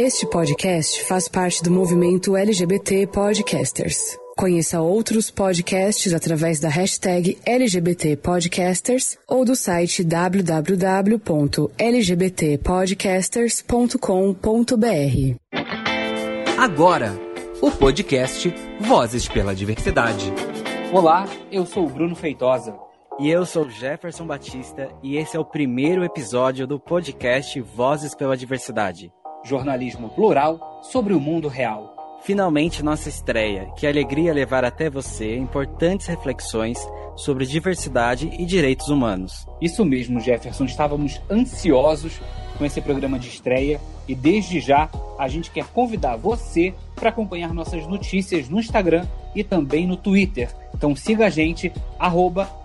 Este podcast faz parte do movimento LGBT Podcasters. Conheça outros podcasts através da hashtag LGBT Podcasters ou do site www.lgbtpodcasters.com.br. Agora, o podcast Vozes pela Diversidade. Olá, eu sou o Bruno Feitosa. E eu sou Jefferson Batista e esse é o primeiro episódio do podcast Vozes pela Diversidade. Jornalismo plural sobre o mundo real. Finalmente nossa estreia. Que alegria levar até você importantes reflexões sobre diversidade e direitos humanos. Isso mesmo, Jefferson. Estávamos ansiosos com esse programa de estreia e desde já a gente quer convidar você para acompanhar nossas notícias no Instagram e também no Twitter. Então siga a gente,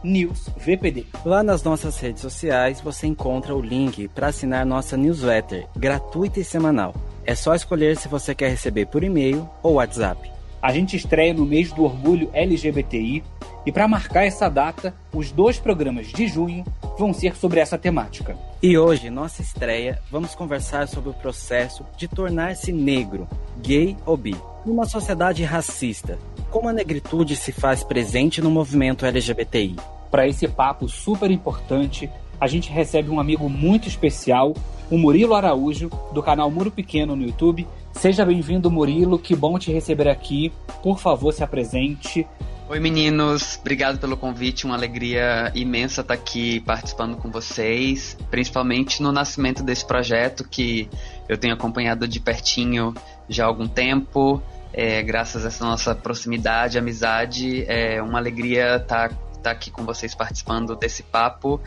newsvpd. Lá nas nossas redes sociais você encontra o link para assinar nossa newsletter, gratuita e semanal. É só escolher se você quer receber por e-mail ou WhatsApp. A gente estreia no mês do orgulho LGBTI e para marcar essa data, os dois programas de junho vão ser sobre essa temática. E hoje, nossa estreia, vamos conversar sobre o processo de tornar-se negro, gay ou bi. Numa sociedade racista, como a negritude se faz presente no movimento LGBTI? Para esse papo super importante, a gente recebe um amigo muito especial, o Murilo Araújo, do canal Muro Pequeno no YouTube. Seja bem-vindo, Murilo, que bom te receber aqui. Por favor, se apresente. Oi meninos, obrigado pelo convite, uma alegria imensa estar aqui participando com vocês, principalmente no nascimento desse projeto que eu tenho acompanhado de pertinho já há algum tempo, é, graças a essa nossa proximidade, amizade, é uma alegria estar, estar aqui com vocês participando desse papo,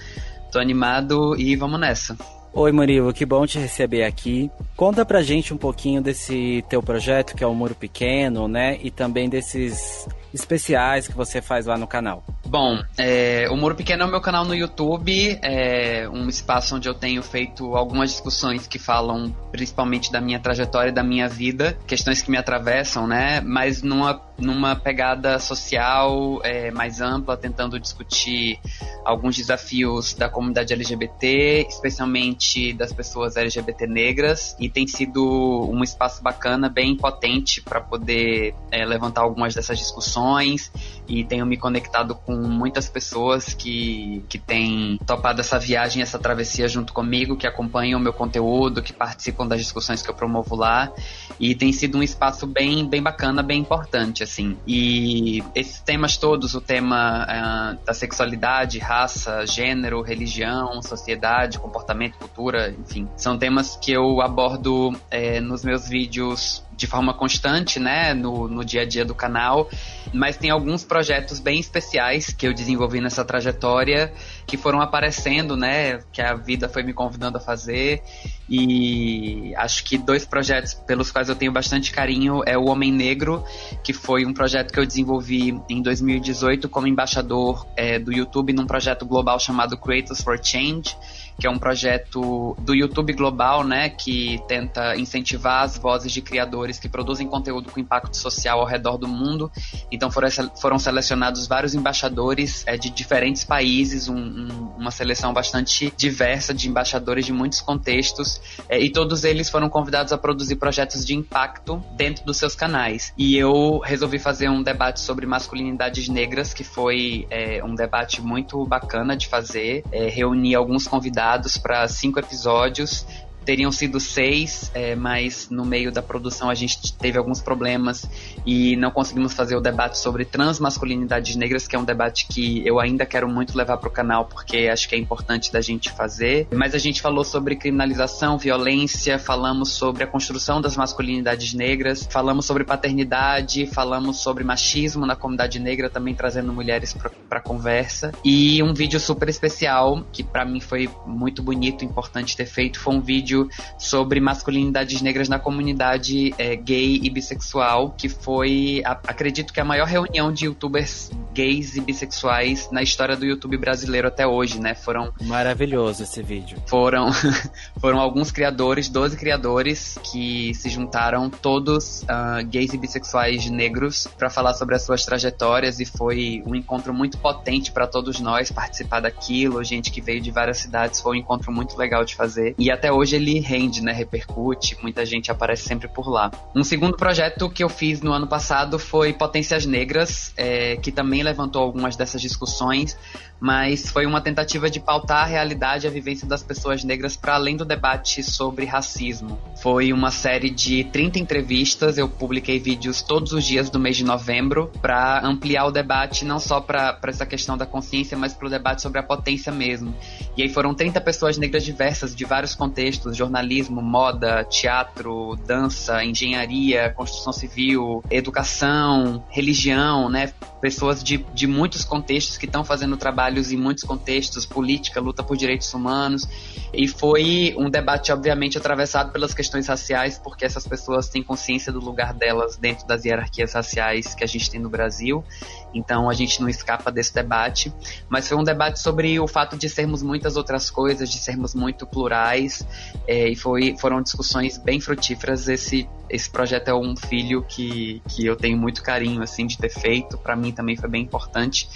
tô animado e vamos nessa. Oi Murilo, que bom te receber aqui. Conta pra gente um pouquinho desse teu projeto que é o Muro Pequeno, né? E também desses especiais que você faz lá no canal? Bom, é, o Muro Pequeno é o meu canal no YouTube, é um espaço onde eu tenho feito algumas discussões que falam principalmente da minha trajetória e da minha vida, questões que me atravessam, né? Mas numa, numa pegada social é, mais ampla, tentando discutir alguns desafios da comunidade LGBT, especialmente das pessoas LGBT negras, e tem sido um espaço bacana, bem potente para poder é, levantar algumas dessas discussões e tenho me conectado com muitas pessoas que, que têm topado essa viagem, essa travessia junto comigo, que acompanham o meu conteúdo, que participam das discussões que eu promovo lá. E tem sido um espaço bem, bem bacana, bem importante, assim. E esses temas todos, o tema uh, da sexualidade, raça, gênero, religião, sociedade, comportamento, cultura, enfim, são temas que eu abordo é, nos meus vídeos de forma constante, né, no, no dia a dia do canal, mas tem alguns projetos bem especiais que eu desenvolvi nessa trajetória que foram aparecendo, né, que a vida foi me convidando a fazer. E acho que dois projetos pelos quais eu tenho bastante carinho é o Homem Negro, que foi um projeto que eu desenvolvi em 2018 como embaixador é, do YouTube num projeto global chamado Creators for Change, que é um projeto do YouTube Global, né, que tenta incentivar as vozes de criadores que produzem conteúdo com impacto social ao redor do mundo. Então foram, foram selecionados vários embaixadores é, de diferentes países, um, um, uma seleção bastante diversa de embaixadores de muitos contextos, é, e todos eles foram convidados a produzir projetos de impacto dentro dos seus canais. E eu resolvi fazer um debate sobre masculinidades negras, que foi é, um debate muito bacana de fazer, é, reunir alguns convidados para cinco episódios teriam sido seis, é, mas no meio da produção a gente teve alguns problemas e não conseguimos fazer o debate sobre transmasculinidades negras, que é um debate que eu ainda quero muito levar para o canal, porque acho que é importante da gente fazer. Mas a gente falou sobre criminalização, violência, falamos sobre a construção das masculinidades negras, falamos sobre paternidade, falamos sobre machismo na comunidade negra, também trazendo mulheres para conversa. E um vídeo super especial, que para mim foi muito bonito, importante ter feito, foi um vídeo vídeo sobre masculinidades negras na comunidade é, gay e bissexual, que foi, a, acredito que a maior reunião de youtubers gays e bissexuais na história do YouTube brasileiro até hoje, né? Foram maravilhoso esse vídeo. Foram foram alguns criadores, 12 criadores que se juntaram todos uh, gays e bissexuais negros para falar sobre as suas trajetórias e foi um encontro muito potente para todos nós participar daquilo, gente que veio de várias cidades, foi um encontro muito legal de fazer. E até hoje ele ele rende, né? Repercute, muita gente aparece sempre por lá. Um segundo projeto que eu fiz no ano passado foi Potências Negras, é, que também levantou algumas dessas discussões, mas foi uma tentativa de pautar a realidade e a vivência das pessoas negras para além do debate sobre racismo. Foi uma série de 30 entrevistas, eu publiquei vídeos todos os dias do mês de novembro para ampliar o debate não só para essa questão da consciência, mas para o debate sobre a potência mesmo. E aí foram 30 pessoas negras diversas de vários contextos, jornalismo, moda, teatro, dança, engenharia, construção civil, educação, religião, né? Pessoas de, de muitos contextos que estão fazendo trabalhos em muitos contextos, política, luta por direitos humanos. E foi um debate, obviamente, atravessado pelas questões raciais, porque essas pessoas têm consciência do lugar delas dentro das hierarquias raciais que a gente tem no Brasil. Então a gente não escapa desse debate. Mas foi um debate sobre o fato de sermos muitas outras coisas, de sermos muito plurais. É, e foi, foram discussões bem frutíferas. Esse, esse projeto é um filho que, que eu tenho muito carinho assim de ter feito. Para mim também foi bem importante.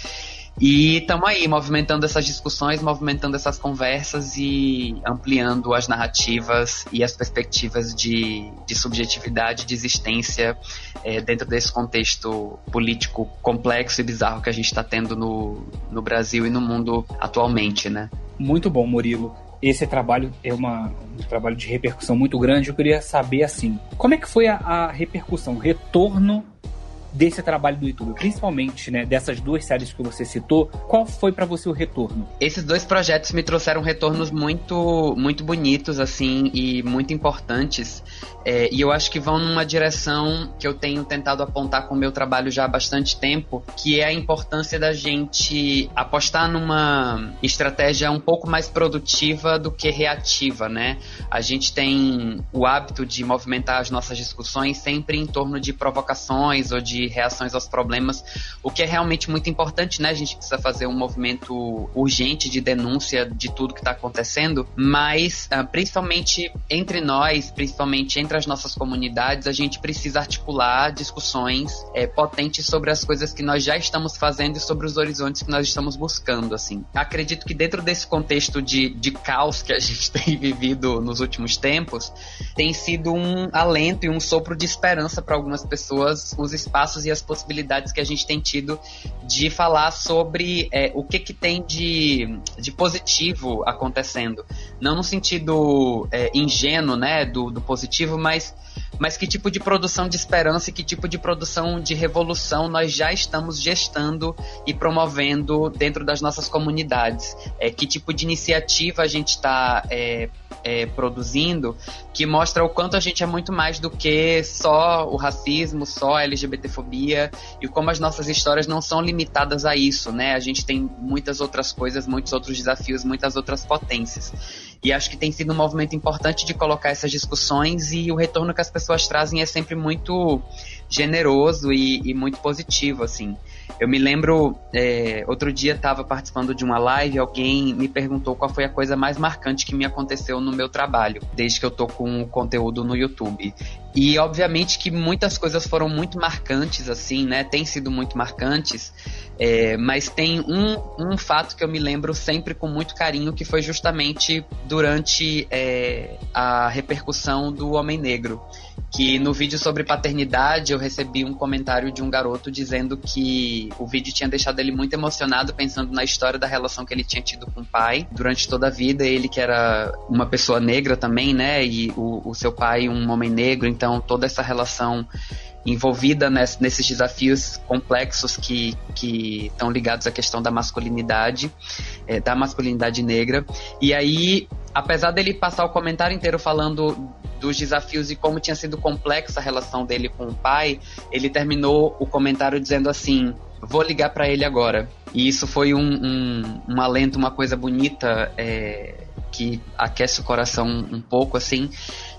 E estamos aí, movimentando essas discussões, movimentando essas conversas e ampliando as narrativas e as perspectivas de, de subjetividade, de existência é, dentro desse contexto político complexo e bizarro que a gente está tendo no, no Brasil e no mundo atualmente, né? Muito bom, Murilo esse trabalho é uma, um trabalho de repercussão muito grande. Eu queria saber assim, como é que foi a, a repercussão, o retorno desse trabalho do YouTube, principalmente, né, dessas duas séries que você citou, qual foi para você o retorno? Esses dois projetos me trouxeram retornos muito, muito bonitos, assim, e muito importantes. É, e eu acho que vão numa direção que eu tenho tentado apontar com o meu trabalho já há bastante tempo, que é a importância da gente apostar numa estratégia um pouco mais produtiva do que reativa, né? A gente tem o hábito de movimentar as nossas discussões sempre em torno de provocações ou de reações aos problemas, o que é realmente muito importante, né? A gente precisa fazer um movimento urgente de denúncia de tudo que está acontecendo, mas uh, principalmente entre nós, principalmente entre as nossas comunidades, a gente precisa articular discussões é, potentes sobre as coisas que nós já estamos fazendo e sobre os horizontes que nós estamos buscando, assim. Acredito que dentro desse contexto de, de caos que a gente tem vivido nos últimos tempos, tem sido um alento e um sopro de esperança para algumas pessoas os espaços e as possibilidades que a gente tem tido de falar sobre é, o que, que tem de, de positivo acontecendo. Não no sentido é, ingênuo né, do, do positivo, mas mas que tipo de produção de esperança e que tipo de produção de revolução nós já estamos gestando e promovendo dentro das nossas comunidades. É, que tipo de iniciativa a gente está é, é, produzindo que mostra o quanto a gente é muito mais do que só o racismo, só a LGBTfobia e como as nossas histórias não são limitadas a isso, né? A gente tem muitas outras coisas, muitos outros desafios, muitas outras potências. E acho que tem sido um movimento importante de colocar essas discussões e o retorno que as pessoas trazem é sempre muito generoso e, e muito positivo, assim. Eu me lembro, é, outro dia estava participando de uma live, alguém me perguntou qual foi a coisa mais marcante que me aconteceu no meu trabalho, desde que eu tô com o conteúdo no YouTube. E obviamente que muitas coisas foram muito marcantes, assim, né? Tem sido muito marcantes. É, mas tem um, um fato que eu me lembro sempre com muito carinho, que foi justamente durante é, a repercussão do Homem Negro. Que no vídeo sobre paternidade eu recebi um comentário de um garoto dizendo que o vídeo tinha deixado ele muito emocionado pensando na história da relação que ele tinha tido com o pai durante toda a vida. Ele que era uma pessoa negra também, né? E o, o seu pai um homem negro, então toda essa relação envolvida nesses desafios complexos que, estão ligados à questão da masculinidade, é, da masculinidade negra. E aí, apesar dele passar o comentário inteiro falando dos desafios e como tinha sido complexa a relação dele com o pai, ele terminou o comentário dizendo assim: Vou ligar para ele agora. E isso foi um, um, um alento, uma coisa bonita é, que aquece o coração um pouco, assim,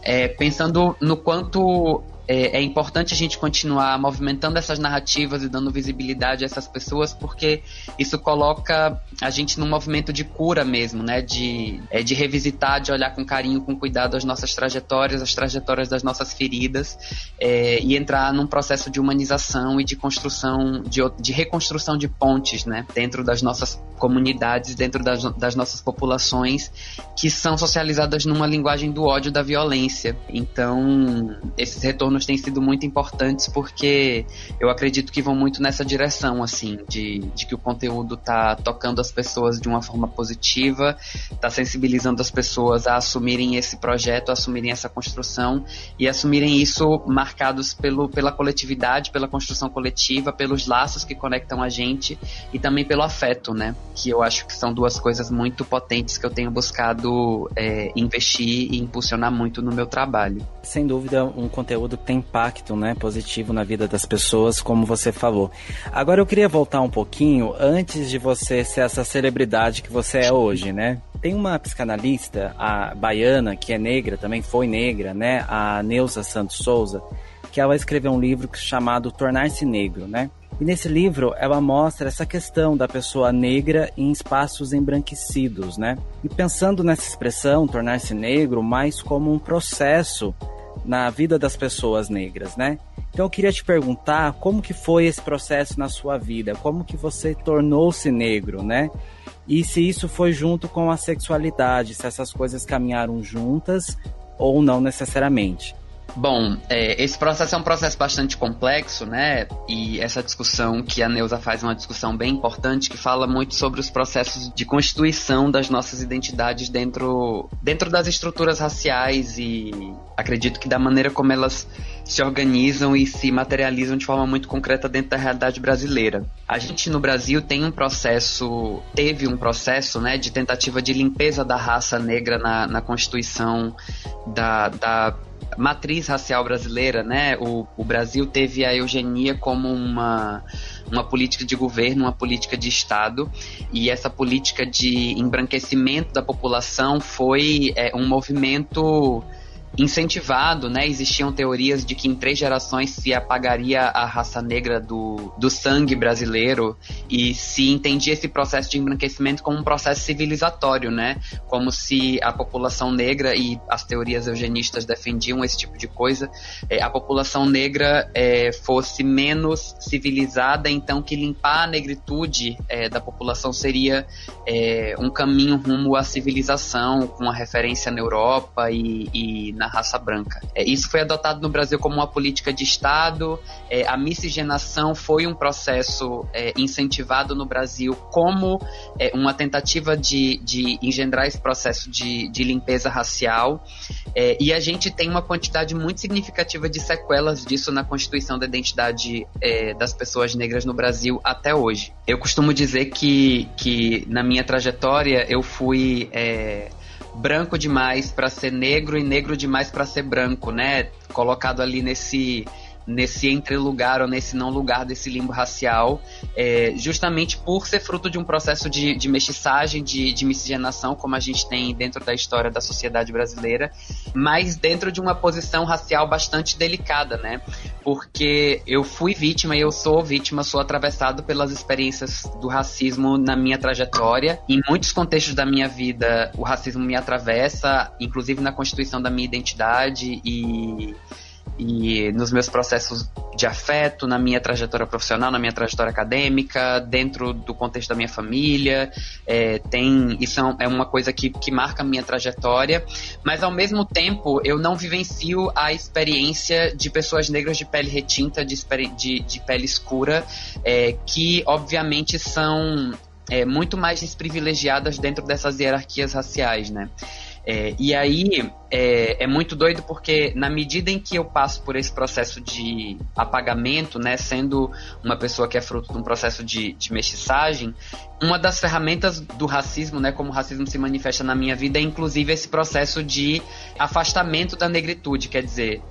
é, pensando no quanto é, é, importante a gente continuar movimentando essas narrativas e dando visibilidade a essas pessoas, porque isso coloca a gente num movimento de cura mesmo, né? De, é, de revisitar, de olhar com carinho, com cuidado as nossas trajetórias, as trajetórias das nossas feridas, é, e entrar num processo de humanização e de construção, de, de reconstrução de pontes, né? Dentro das nossas comunidades, dentro das, das nossas populações, que são socializadas numa linguagem do ódio da violência. Então, esses retornos têm sido muito importantes porque eu acredito que vão muito nessa direção, assim, de, de que o conteúdo tá tocando as pessoas de uma forma positiva, tá sensibilizando as pessoas a assumirem esse projeto, a assumirem essa construção e assumirem isso marcados pelo, pela coletividade, pela construção coletiva, pelos laços que conectam a gente e também pelo afeto, né? Que eu acho que são duas coisas muito potentes que eu tenho buscado é, investir e impulsionar muito no meu trabalho. Sem dúvida, um conteúdo tem impacto né, positivo na vida das pessoas, como você falou. Agora eu queria voltar um pouquinho antes de você ser essa celebridade que você é hoje, né? Tem uma psicanalista, a baiana, que é negra, também foi negra, né? A Neuza Santos Souza, que ela escreveu um livro chamado Tornar-se Negro, né? E nesse livro ela mostra essa questão da pessoa negra em espaços embranquecidos, né? E pensando nessa expressão, tornar-se negro, mais como um processo na vida das pessoas negras, né? Então eu queria te perguntar como que foi esse processo na sua vida, como que você tornou-se negro, né? E se isso foi junto com a sexualidade, se essas coisas caminharam juntas ou não necessariamente. Bom, é, esse processo é um processo bastante complexo, né? E essa discussão que a Neuza faz é uma discussão bem importante que fala muito sobre os processos de constituição das nossas identidades dentro, dentro das estruturas raciais e acredito que da maneira como elas se organizam e se materializam de forma muito concreta dentro da realidade brasileira. A gente no Brasil tem um processo, teve um processo, né, de tentativa de limpeza da raça negra na, na Constituição da, da matriz racial brasileira, né? O, o Brasil teve a eugenia como uma uma política de governo, uma política de Estado, e essa política de embranquecimento da população foi é, um movimento incentivado, né? Existiam teorias de que em três gerações se apagaria a raça negra do, do sangue brasileiro e se entendia esse processo de embranquecimento como um processo civilizatório, né? Como se a população negra e as teorias eugenistas defendiam esse tipo de coisa, é, a população negra é, fosse menos civilizada, então que limpar a negritude é, da população seria um caminho rumo à civilização, com a referência na Europa e, e na raça branca. É, isso foi adotado no Brasil como uma política de Estado. É, a miscigenação foi um processo é, incentivado no Brasil como é, uma tentativa de, de engendrar esse processo de, de limpeza racial. É, e a gente tem uma quantidade muito significativa de sequelas disso na constituição da identidade é, das pessoas negras no Brasil até hoje. Eu costumo dizer que, que na minha trajetória eu fui branco demais para ser negro e negro demais para ser branco, né? Colocado ali nesse nesse entre lugar ou nesse não lugar desse limbo racial, é, justamente por ser fruto de um processo de, de mestiçagem, de, de miscigenação, como a gente tem dentro da história da sociedade brasileira, mas dentro de uma posição racial bastante delicada, né? Porque eu fui vítima e eu sou vítima, sou atravessado pelas experiências do racismo na minha trajetória. Em muitos contextos da minha vida, o racismo me atravessa, inclusive na constituição da minha identidade e e nos meus processos de afeto, na minha trajetória profissional, na minha trajetória acadêmica, dentro do contexto da minha família, é, tem isso é uma coisa que, que marca a minha trajetória, mas ao mesmo tempo eu não vivencio a experiência de pessoas negras de pele retinta, de, de, de pele escura, é, que obviamente são é, muito mais desprivilegiadas dentro dessas hierarquias raciais, né? É, e aí é, é, muito doido porque na medida em que eu passo por esse processo de apagamento, né, sendo uma pessoa que é fruto de um processo de, de mestiçagem, uma das ferramentas do racismo, né, como o racismo se manifesta na minha vida, é inclusive esse processo de afastamento da negritude, quer dizer,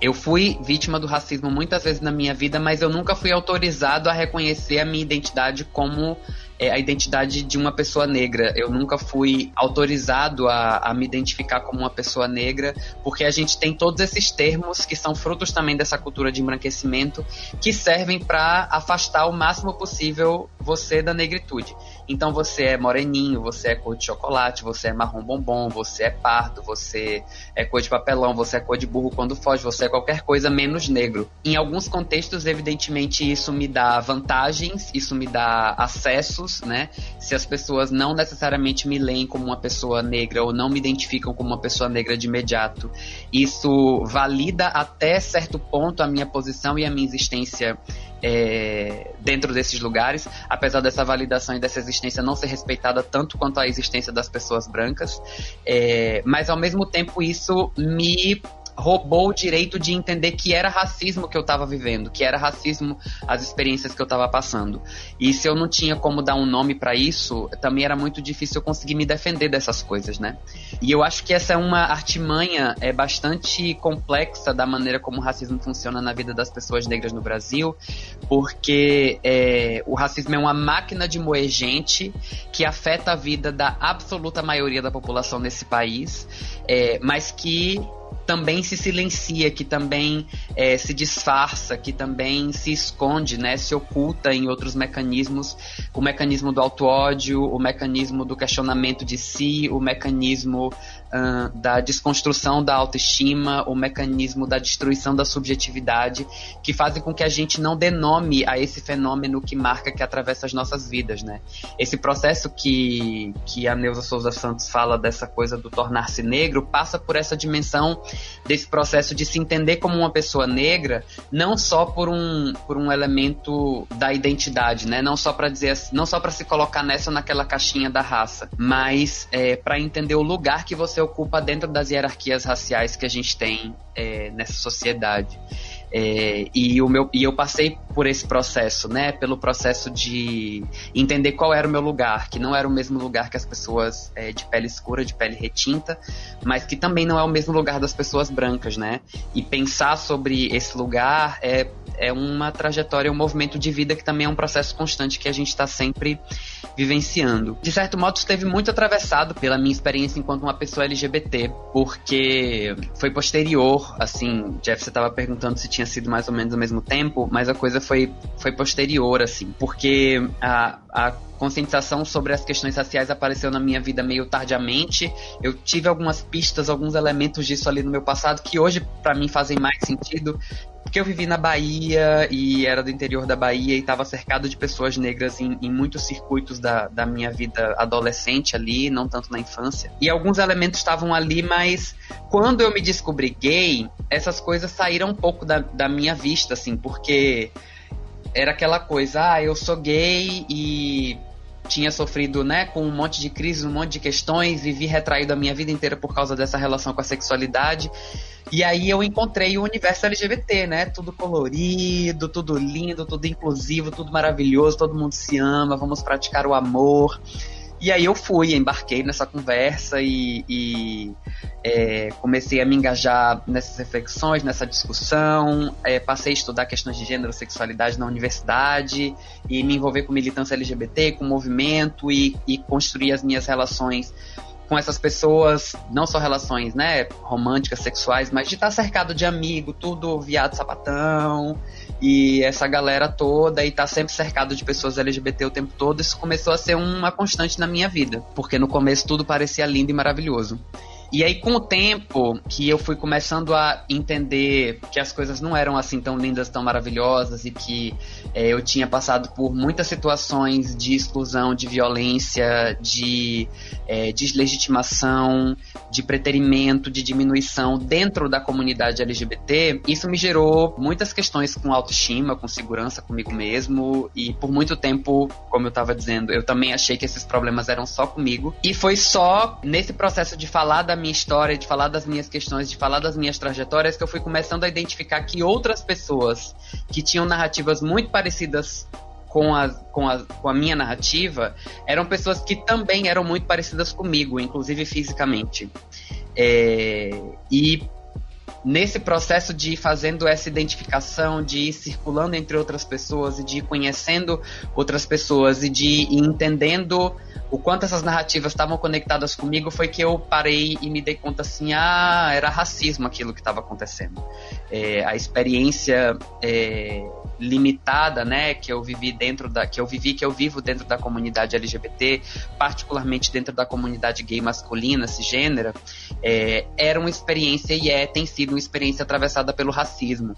eu fui vítima do racismo muitas vezes na minha vida, mas eu nunca fui autorizado a reconhecer a minha identidade como é, a identidade de uma pessoa negra. Eu nunca fui autorizado a, a me identificar como uma pessoa negra, porque a gente tem todos esses termos que são frutos também dessa cultura de embranquecimento, que servem para afastar o máximo possível você da negritude. Então você é moreninho, você é cor de chocolate, você é marrom bombom, você é pardo, você é cor de papelão, você é cor de burro quando foge, você é qualquer coisa menos negro. Em alguns contextos, evidentemente, isso me dá vantagens, isso me dá acessos, né? Se as pessoas não necessariamente me leem como uma pessoa negra ou não me identificam como uma pessoa negra de imediato, isso valida até certo ponto a minha posição e a minha existência é, dentro desses lugares, apesar dessa validação e dessa existência não ser respeitada tanto quanto a existência das pessoas brancas, é, mas ao mesmo tempo isso me roubou o direito de entender que era racismo que eu estava vivendo, que era racismo as experiências que eu estava passando. E se eu não tinha como dar um nome para isso, também era muito difícil eu conseguir me defender dessas coisas, né? E eu acho que essa é uma artimanha é bastante complexa da maneira como o racismo funciona na vida das pessoas negras no Brasil, porque é, o racismo é uma máquina de moer gente que afeta a vida da absoluta maioria da população nesse país, é, mas que também se silencia, que também é, se disfarça, que também se esconde, né, se oculta em outros mecanismos, o mecanismo do auto-ódio, o mecanismo do questionamento de si, o mecanismo da desconstrução da autoestima, o mecanismo da destruição da subjetividade, que fazem com que a gente não dê nome a esse fenômeno que marca, que atravessa as nossas vidas, né? Esse processo que, que a Neuza Souza Santos fala dessa coisa do tornar-se negro passa por essa dimensão desse processo de se entender como uma pessoa negra, não só por um, por um elemento da identidade, né? Não só para dizer, não só para se colocar nessa ou naquela caixinha da raça, mas é, para entender o lugar que você ocupa dentro das hierarquias raciais que a gente tem é, nessa sociedade. É, e, o meu, e eu passei por esse processo, né? Pelo processo de entender qual era o meu lugar, que não era o mesmo lugar que as pessoas é, de pele escura, de pele retinta, mas que também não é o mesmo lugar das pessoas brancas, né? E pensar sobre esse lugar é, é uma trajetória, um movimento de vida que também é um processo constante que a gente está sempre vivenciando. De certo modo, esteve muito atravessado pela minha experiência enquanto uma pessoa LGBT, porque foi posterior, assim, Jeff, você estava perguntando se tinha sido mais ou menos ao mesmo tempo, mas a coisa foi, foi posterior, assim, porque a, a conscientização sobre as questões raciais apareceu na minha vida meio tardiamente. Eu tive algumas pistas, alguns elementos disso ali no meu passado que hoje para mim fazem mais sentido. Porque eu vivi na Bahia e era do interior da Bahia e estava cercado de pessoas negras em, em muitos circuitos da, da minha vida adolescente ali, não tanto na infância. E alguns elementos estavam ali, mas quando eu me descobri gay, essas coisas saíram um pouco da, da minha vista, assim, porque era aquela coisa, ah, eu sou gay e tinha sofrido, né, com um monte de crises, um monte de questões, vivi retraído a minha vida inteira por causa dessa relação com a sexualidade. E aí eu encontrei o universo LGBT, né? Tudo colorido, tudo lindo, tudo inclusivo, tudo maravilhoso, todo mundo se ama, vamos praticar o amor. E aí eu fui, embarquei nessa conversa e, e é, comecei a me engajar nessas reflexões, nessa discussão. É, passei a estudar questões de gênero sexualidade na universidade e me envolver com militância LGBT, com movimento e, e construir as minhas relações com essas pessoas, não só relações, né, românticas, sexuais, mas de estar cercado de amigo, tudo viado sapatão, e essa galera toda, e estar sempre cercado de pessoas LGBT o tempo todo, isso começou a ser uma constante na minha vida, porque no começo tudo parecia lindo e maravilhoso. E aí, com o tempo que eu fui começando a entender que as coisas não eram assim tão lindas, tão maravilhosas, e que é, eu tinha passado por muitas situações de exclusão, de violência, de é, deslegitimação, de preterimento, de diminuição dentro da comunidade LGBT, isso me gerou muitas questões com autoestima, com segurança comigo mesmo, e por muito tempo, como eu estava dizendo, eu também achei que esses problemas eram só comigo. E foi só nesse processo de falar da minha história, de falar das minhas questões, de falar das minhas trajetórias, que eu fui começando a identificar que outras pessoas que tinham narrativas muito parecidas com a, com, a, com a minha narrativa eram pessoas que também eram muito parecidas comigo, inclusive fisicamente. É, e nesse processo de ir fazendo essa identificação, de ir circulando entre outras pessoas e de ir conhecendo outras pessoas e de ir entendendo o quanto essas narrativas estavam conectadas comigo, foi que eu parei e me dei conta assim, ah, era racismo aquilo que estava acontecendo. É, a experiência é, limitada, né, que eu vivi dentro da, que eu vivi, que eu vivo dentro da comunidade LGBT, particularmente dentro da comunidade gay masculina, cisgênera, é, era uma experiência e é, tem sido uma experiência atravessada pelo racismo.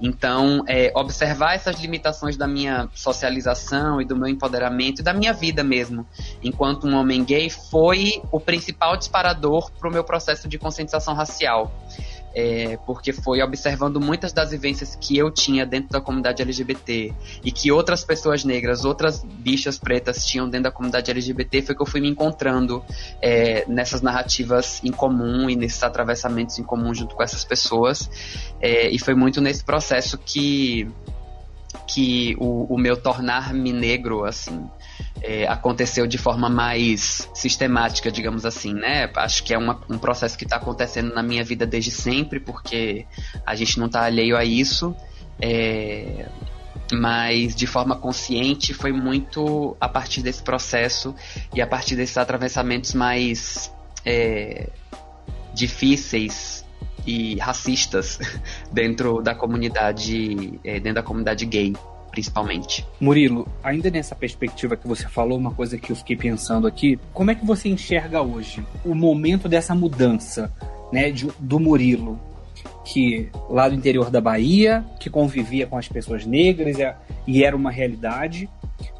Então, é, observar essas limitações da minha socialização e do meu empoderamento e da minha vida mesmo, enquanto um homem gay, foi o principal disparador para o meu processo de conscientização racial é, porque foi observando muitas das vivências que eu tinha dentro da comunidade LGBT e que outras pessoas negras, outras bichas pretas tinham dentro da comunidade LGBT, foi que eu fui me encontrando é, nessas narrativas em comum e nesses atravessamentos em comum junto com essas pessoas. É, e foi muito nesse processo que que o, o meu tornar-me negro, assim, é, aconteceu de forma mais sistemática, digamos assim, né? Acho que é uma, um processo que está acontecendo na minha vida desde sempre, porque a gente não está alheio a isso. É, mas de forma consciente foi muito a partir desse processo e a partir desses atravessamentos mais é, difíceis e racistas dentro da comunidade é, dentro da comunidade gay principalmente. Murilo, ainda nessa perspectiva que você falou, uma coisa que eu fiquei pensando aqui, como é que você enxerga hoje o momento dessa mudança, né, de, do Murilo, que lá do interior da Bahia, que convivia com as pessoas negras e era uma realidade,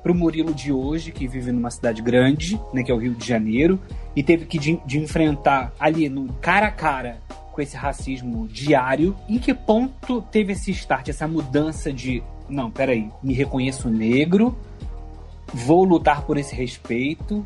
para o Murilo de hoje, que vive numa cidade grande, né, que é o Rio de Janeiro, e teve que de, de enfrentar ali no cara a cara com esse racismo diário. Em que ponto teve esse start, essa mudança de não, peraí, me reconheço negro, vou lutar por esse respeito.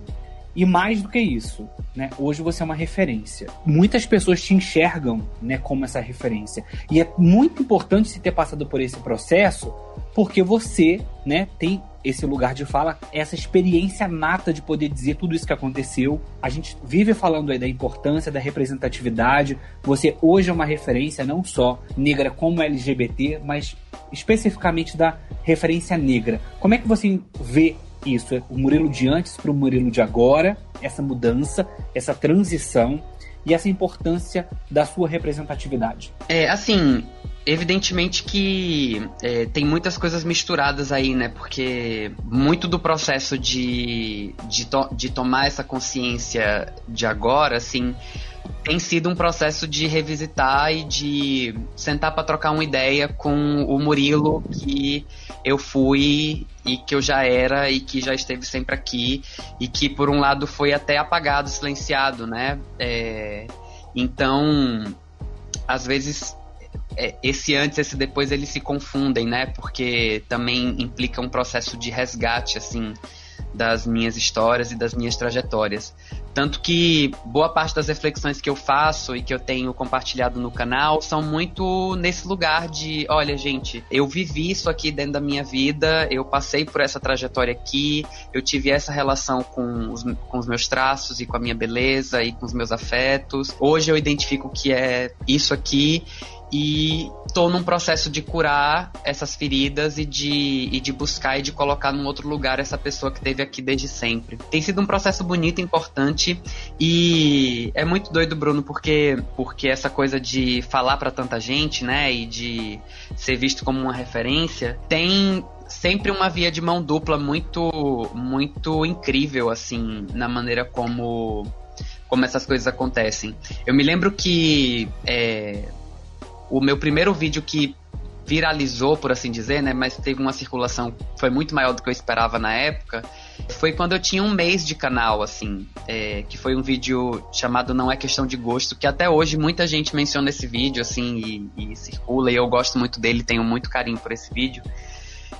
E mais do que isso, né? Hoje você é uma referência. Muitas pessoas te enxergam, né, como essa referência. E é muito importante se ter passado por esse processo, porque você, né, tem esse lugar de fala, essa experiência nata de poder dizer tudo isso que aconteceu. A gente vive falando aí da importância da representatividade. Você hoje é uma referência não só negra como LGBT, mas especificamente da referência negra. Como é que você vê isso? O Murilo de antes para o Murilo de agora, essa mudança, essa transição e essa importância da sua representatividade? É, assim, evidentemente que é, tem muitas coisas misturadas aí, né? Porque muito do processo de, de, to de tomar essa consciência de agora, assim, tem sido um processo de revisitar e de sentar para trocar uma ideia com o Murilo que eu fui e que eu já era e que já esteve sempre aqui e que por um lado foi até apagado, silenciado, né? É, então, às vezes é, esse antes, esse depois eles se confundem, né? Porque também implica um processo de resgate, assim, das minhas histórias e das minhas trajetórias. Tanto que boa parte das reflexões que eu faço e que eu tenho compartilhado no canal são muito nesse lugar de, olha, gente, eu vivi isso aqui dentro da minha vida, eu passei por essa trajetória aqui, eu tive essa relação com os, com os meus traços e com a minha beleza e com os meus afetos. Hoje eu identifico que é isso aqui e tô num processo de curar essas feridas e de, e de buscar e de colocar num outro lugar essa pessoa que esteve aqui desde sempre. Tem sido um processo bonito, importante e é muito doido, Bruno, porque porque essa coisa de falar para tanta gente, né, e de ser visto como uma referência, tem sempre uma via de mão dupla muito muito incrível assim na maneira como como essas coisas acontecem. Eu me lembro que é, o meu primeiro vídeo que viralizou, por assim dizer, né? Mas teve uma circulação foi muito maior do que eu esperava na época. Foi quando eu tinha um mês de canal, assim, é, que foi um vídeo chamado Não é Questão de Gosto, que até hoje muita gente menciona esse vídeo, assim, e, e circula, e eu gosto muito dele, tenho muito carinho por esse vídeo.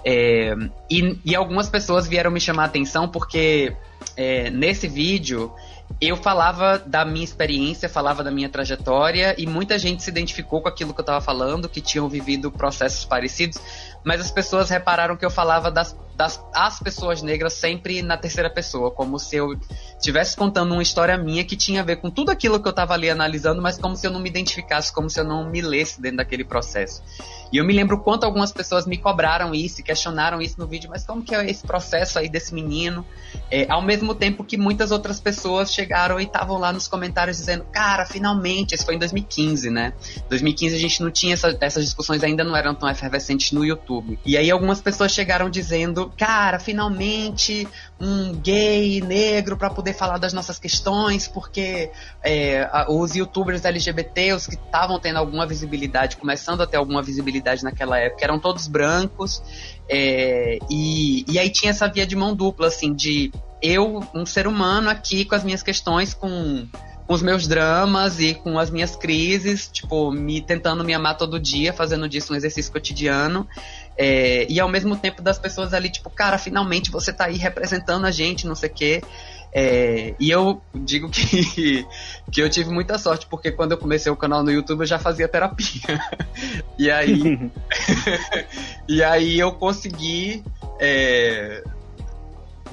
É, e, e, algumas pessoas vieram me chamar a atenção porque é, nesse vídeo eu falava da minha experiência, falava da minha trajetória e muita gente se identificou com aquilo que eu estava falando, que tinham vivido processos parecidos, mas as pessoas repararam que eu falava das, das as pessoas negras sempre na terceira pessoa, como se eu estivesse contando uma história minha que tinha a ver com tudo aquilo que eu estava ali analisando, mas como se eu não me identificasse, como se eu não me lesse dentro daquele processo. E eu me lembro quanto algumas pessoas me cobraram isso questionaram isso no vídeo, mas como que é esse processo aí desse menino? É, ao mesmo tempo que muitas outras pessoas chegaram e estavam lá nos comentários dizendo, cara, finalmente, isso foi em 2015, né? 2015 a gente não tinha essa, essas discussões ainda não eram tão efervescentes no YouTube. E aí algumas pessoas chegaram dizendo, cara, finalmente um gay negro para poder falar das nossas questões, porque é, os youtubers LGBT, os que estavam tendo alguma visibilidade, começando a ter alguma visibilidade naquela época, eram todos brancos, é, e, e aí tinha essa via de mão dupla, assim, de eu, um ser humano aqui com as minhas questões, com, com os meus dramas e com as minhas crises, tipo, me tentando me amar todo dia, fazendo disso um exercício cotidiano. É, e ao mesmo tempo das pessoas ali, tipo, cara, finalmente você tá aí representando a gente, não sei o quê. É, e eu digo que, que eu tive muita sorte, porque quando eu comecei o canal no YouTube eu já fazia terapia. e aí. e aí eu consegui. É,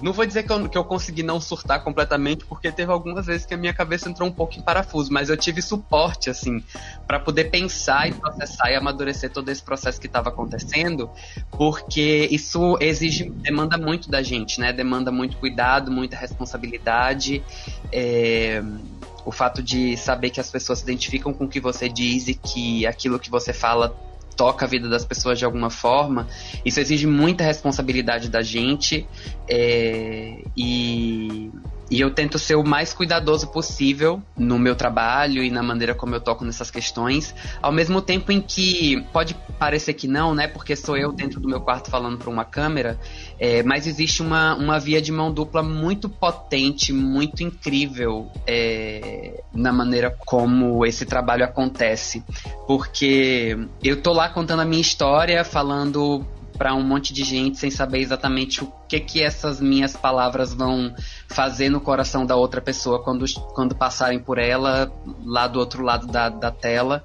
não vou dizer que eu, que eu consegui não surtar completamente, porque teve algumas vezes que a minha cabeça entrou um pouco em parafuso, mas eu tive suporte, assim, para poder pensar e processar e amadurecer todo esse processo que estava acontecendo, porque isso exige, demanda muito da gente, né? Demanda muito cuidado, muita responsabilidade. É o fato de saber que as pessoas se identificam com o que você diz e que aquilo que você fala toca a vida das pessoas de alguma forma, isso exige muita responsabilidade da gente é, e e eu tento ser o mais cuidadoso possível no meu trabalho e na maneira como eu toco nessas questões, ao mesmo tempo em que pode parecer que não, né? Porque sou eu dentro do meu quarto falando para uma câmera, é, mas existe uma, uma via de mão dupla muito potente, muito incrível é, na maneira como esse trabalho acontece, porque eu tô lá contando a minha história, falando para um monte de gente sem saber exatamente o que que essas minhas palavras vão fazer no coração da outra pessoa quando, quando passarem por ela lá do outro lado da, da tela.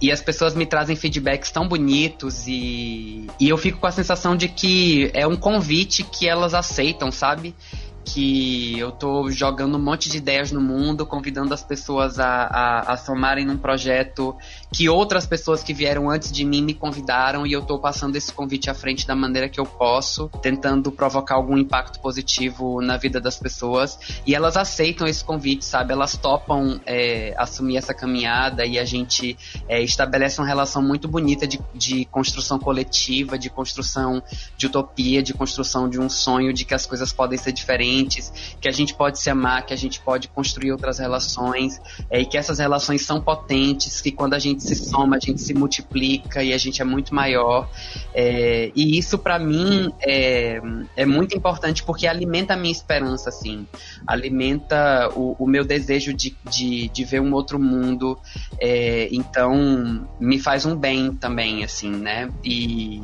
E as pessoas me trazem feedbacks tão bonitos e, e eu fico com a sensação de que é um convite que elas aceitam, sabe? Que eu tô jogando um monte de ideias no mundo, convidando as pessoas a, a, a somarem num projeto que outras pessoas que vieram antes de mim me convidaram e eu tô passando esse convite à frente da maneira que eu posso, tentando provocar algum impacto positivo na vida das pessoas. E elas aceitam esse convite, sabe? Elas topam é, assumir essa caminhada e a gente é, estabelece uma relação muito bonita de, de construção coletiva, de construção de utopia, de construção de um sonho de que as coisas podem ser diferentes que a gente pode se amar, que a gente pode construir outras relações, é, e que essas relações são potentes, que quando a gente se soma, a gente se multiplica e a gente é muito maior. É, e isso para mim é, é muito importante porque alimenta a minha esperança, assim, alimenta o, o meu desejo de, de, de, ver um outro mundo. É, então me faz um bem também, assim, né? E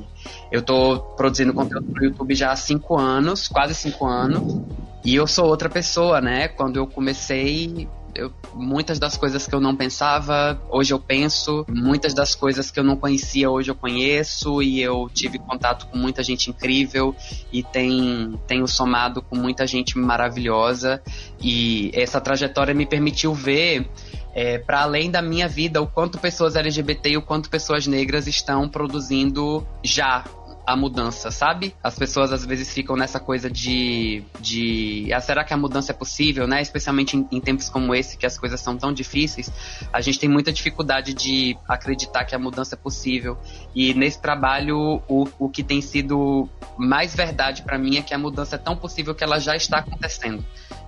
eu tô produzindo conteúdo pro YouTube já há cinco anos, quase cinco anos. E eu sou outra pessoa, né? Quando eu comecei, eu, muitas das coisas que eu não pensava, hoje eu penso. Muitas das coisas que eu não conhecia, hoje eu conheço. E eu tive contato com muita gente incrível e tem, tenho somado com muita gente maravilhosa. E essa trajetória me permitiu ver é, para além da minha vida, o quanto pessoas LGBT e o quanto pessoas negras estão produzindo já a mudança, sabe? As pessoas às vezes ficam nessa coisa de. de ah, será que a mudança é possível, né? Especialmente em, em, tempos como esse, que as coisas são tão difíceis, a gente tem muita dificuldade de acreditar que a mudança é possível. E nesse trabalho, o, o que tem sido mais verdade para mim é que a mudança é tão possível que ela já está acontecendo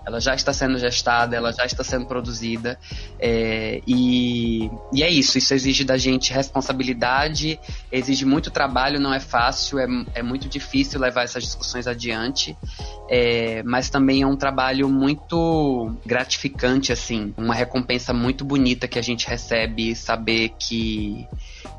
ela já está sendo gestada, ela já está sendo produzida. É, e, e é isso, isso exige da gente responsabilidade, exige muito trabalho, não é fácil, é, é muito difícil levar essas discussões adiante. É, mas também é um trabalho muito gratificante, assim, uma recompensa muito bonita que a gente recebe saber que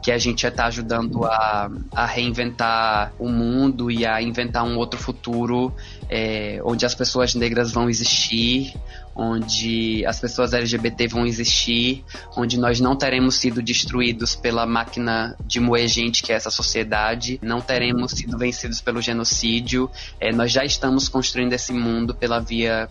que a gente está ajudando a, a reinventar o mundo e a inventar um outro futuro é, onde as pessoas negras vão existir, onde as pessoas LGBT vão existir, onde nós não teremos sido destruídos pela máquina de moer gente que é essa sociedade, não teremos sido vencidos pelo genocídio, é, nós já estamos construindo esse mundo pela via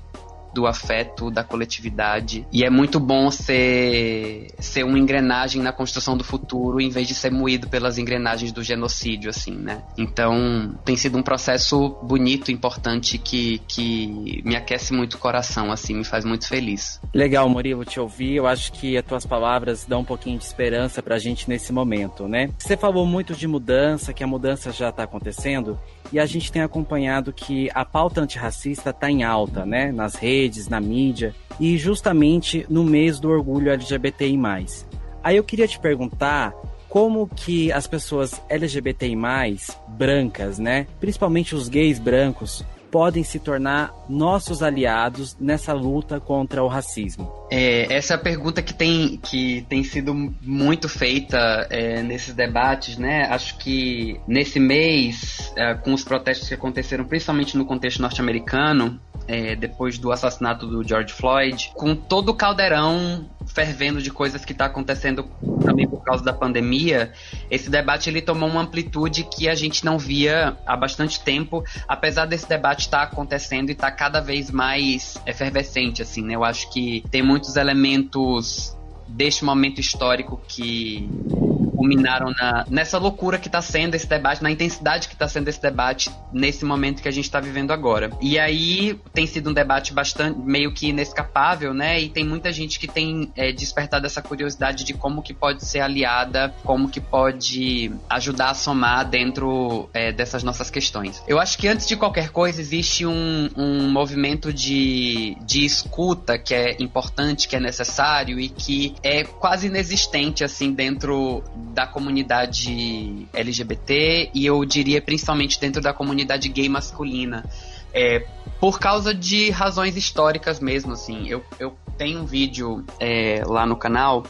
do afeto, da coletividade. E é muito bom ser, ser uma engrenagem na construção do futuro, em vez de ser moído pelas engrenagens do genocídio, assim, né? Então, tem sido um processo bonito, importante, que, que me aquece muito o coração, assim, me faz muito feliz. Legal, Murilo, te ouvir. Eu acho que as tuas palavras dão um pouquinho de esperança pra gente nesse momento, né? Você falou muito de mudança, que a mudança já tá acontecendo e a gente tem acompanhado que a pauta antirracista está em alta, né? Nas redes, na mídia, e justamente no mês do orgulho LGBTI. Aí eu queria te perguntar como que as pessoas LGBTI, brancas, né? Principalmente os gays brancos, podem se tornar nossos aliados nessa luta contra o racismo? É, essa é a pergunta que tem, que tem sido muito feita é, nesses debates, né? Acho que nesse mês, é, com os protestos que aconteceram principalmente no contexto norte-americano, é, depois do assassinato do George Floyd, com todo o caldeirão fervendo de coisas que está acontecendo também por causa da pandemia, esse debate ele tomou uma amplitude que a gente não via há bastante tempo, apesar desse debate estar tá acontecendo e estar tá cada vez mais efervescente, assim, né? Eu acho que tem muitos elementos deste momento histórico que culminaram na, nessa loucura que está sendo esse debate, na intensidade que está sendo esse debate nesse momento que a gente está vivendo agora. E aí tem sido um debate bastante meio que inescapável, né? E tem muita gente que tem é, despertado essa curiosidade de como que pode ser aliada, como que pode ajudar a somar dentro é, dessas nossas questões. Eu acho que antes de qualquer coisa existe um, um movimento de, de escuta que é importante, que é necessário e que é quase inexistente assim dentro da comunidade LGBT e eu diria principalmente dentro da comunidade gay masculina. É, por causa de razões históricas mesmo, assim. Eu, eu tenho um vídeo é, lá no canal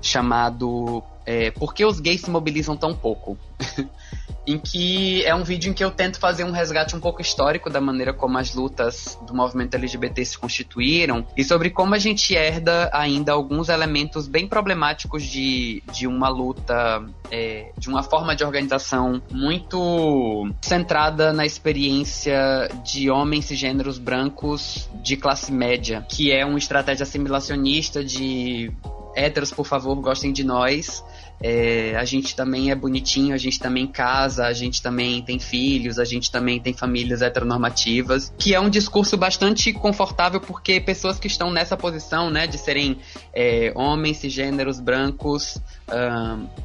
chamado é, Por que os gays se mobilizam tão pouco? em que é um vídeo em que eu tento fazer um resgate um pouco histórico da maneira como as lutas do movimento LGBT se constituíram e sobre como a gente herda ainda alguns elementos bem problemáticos de, de uma luta, é, de uma forma de organização muito centrada na experiência de homens e gêneros brancos de classe média, que é uma estratégia assimilacionista de héteros, por favor, gostem de nós é, a gente também é bonitinho, a gente também casa, a gente também tem filhos, a gente também tem famílias heteronormativas, que é um discurso bastante confortável porque pessoas que estão nessa posição, né, de serem é, homens, cisgêneros, brancos,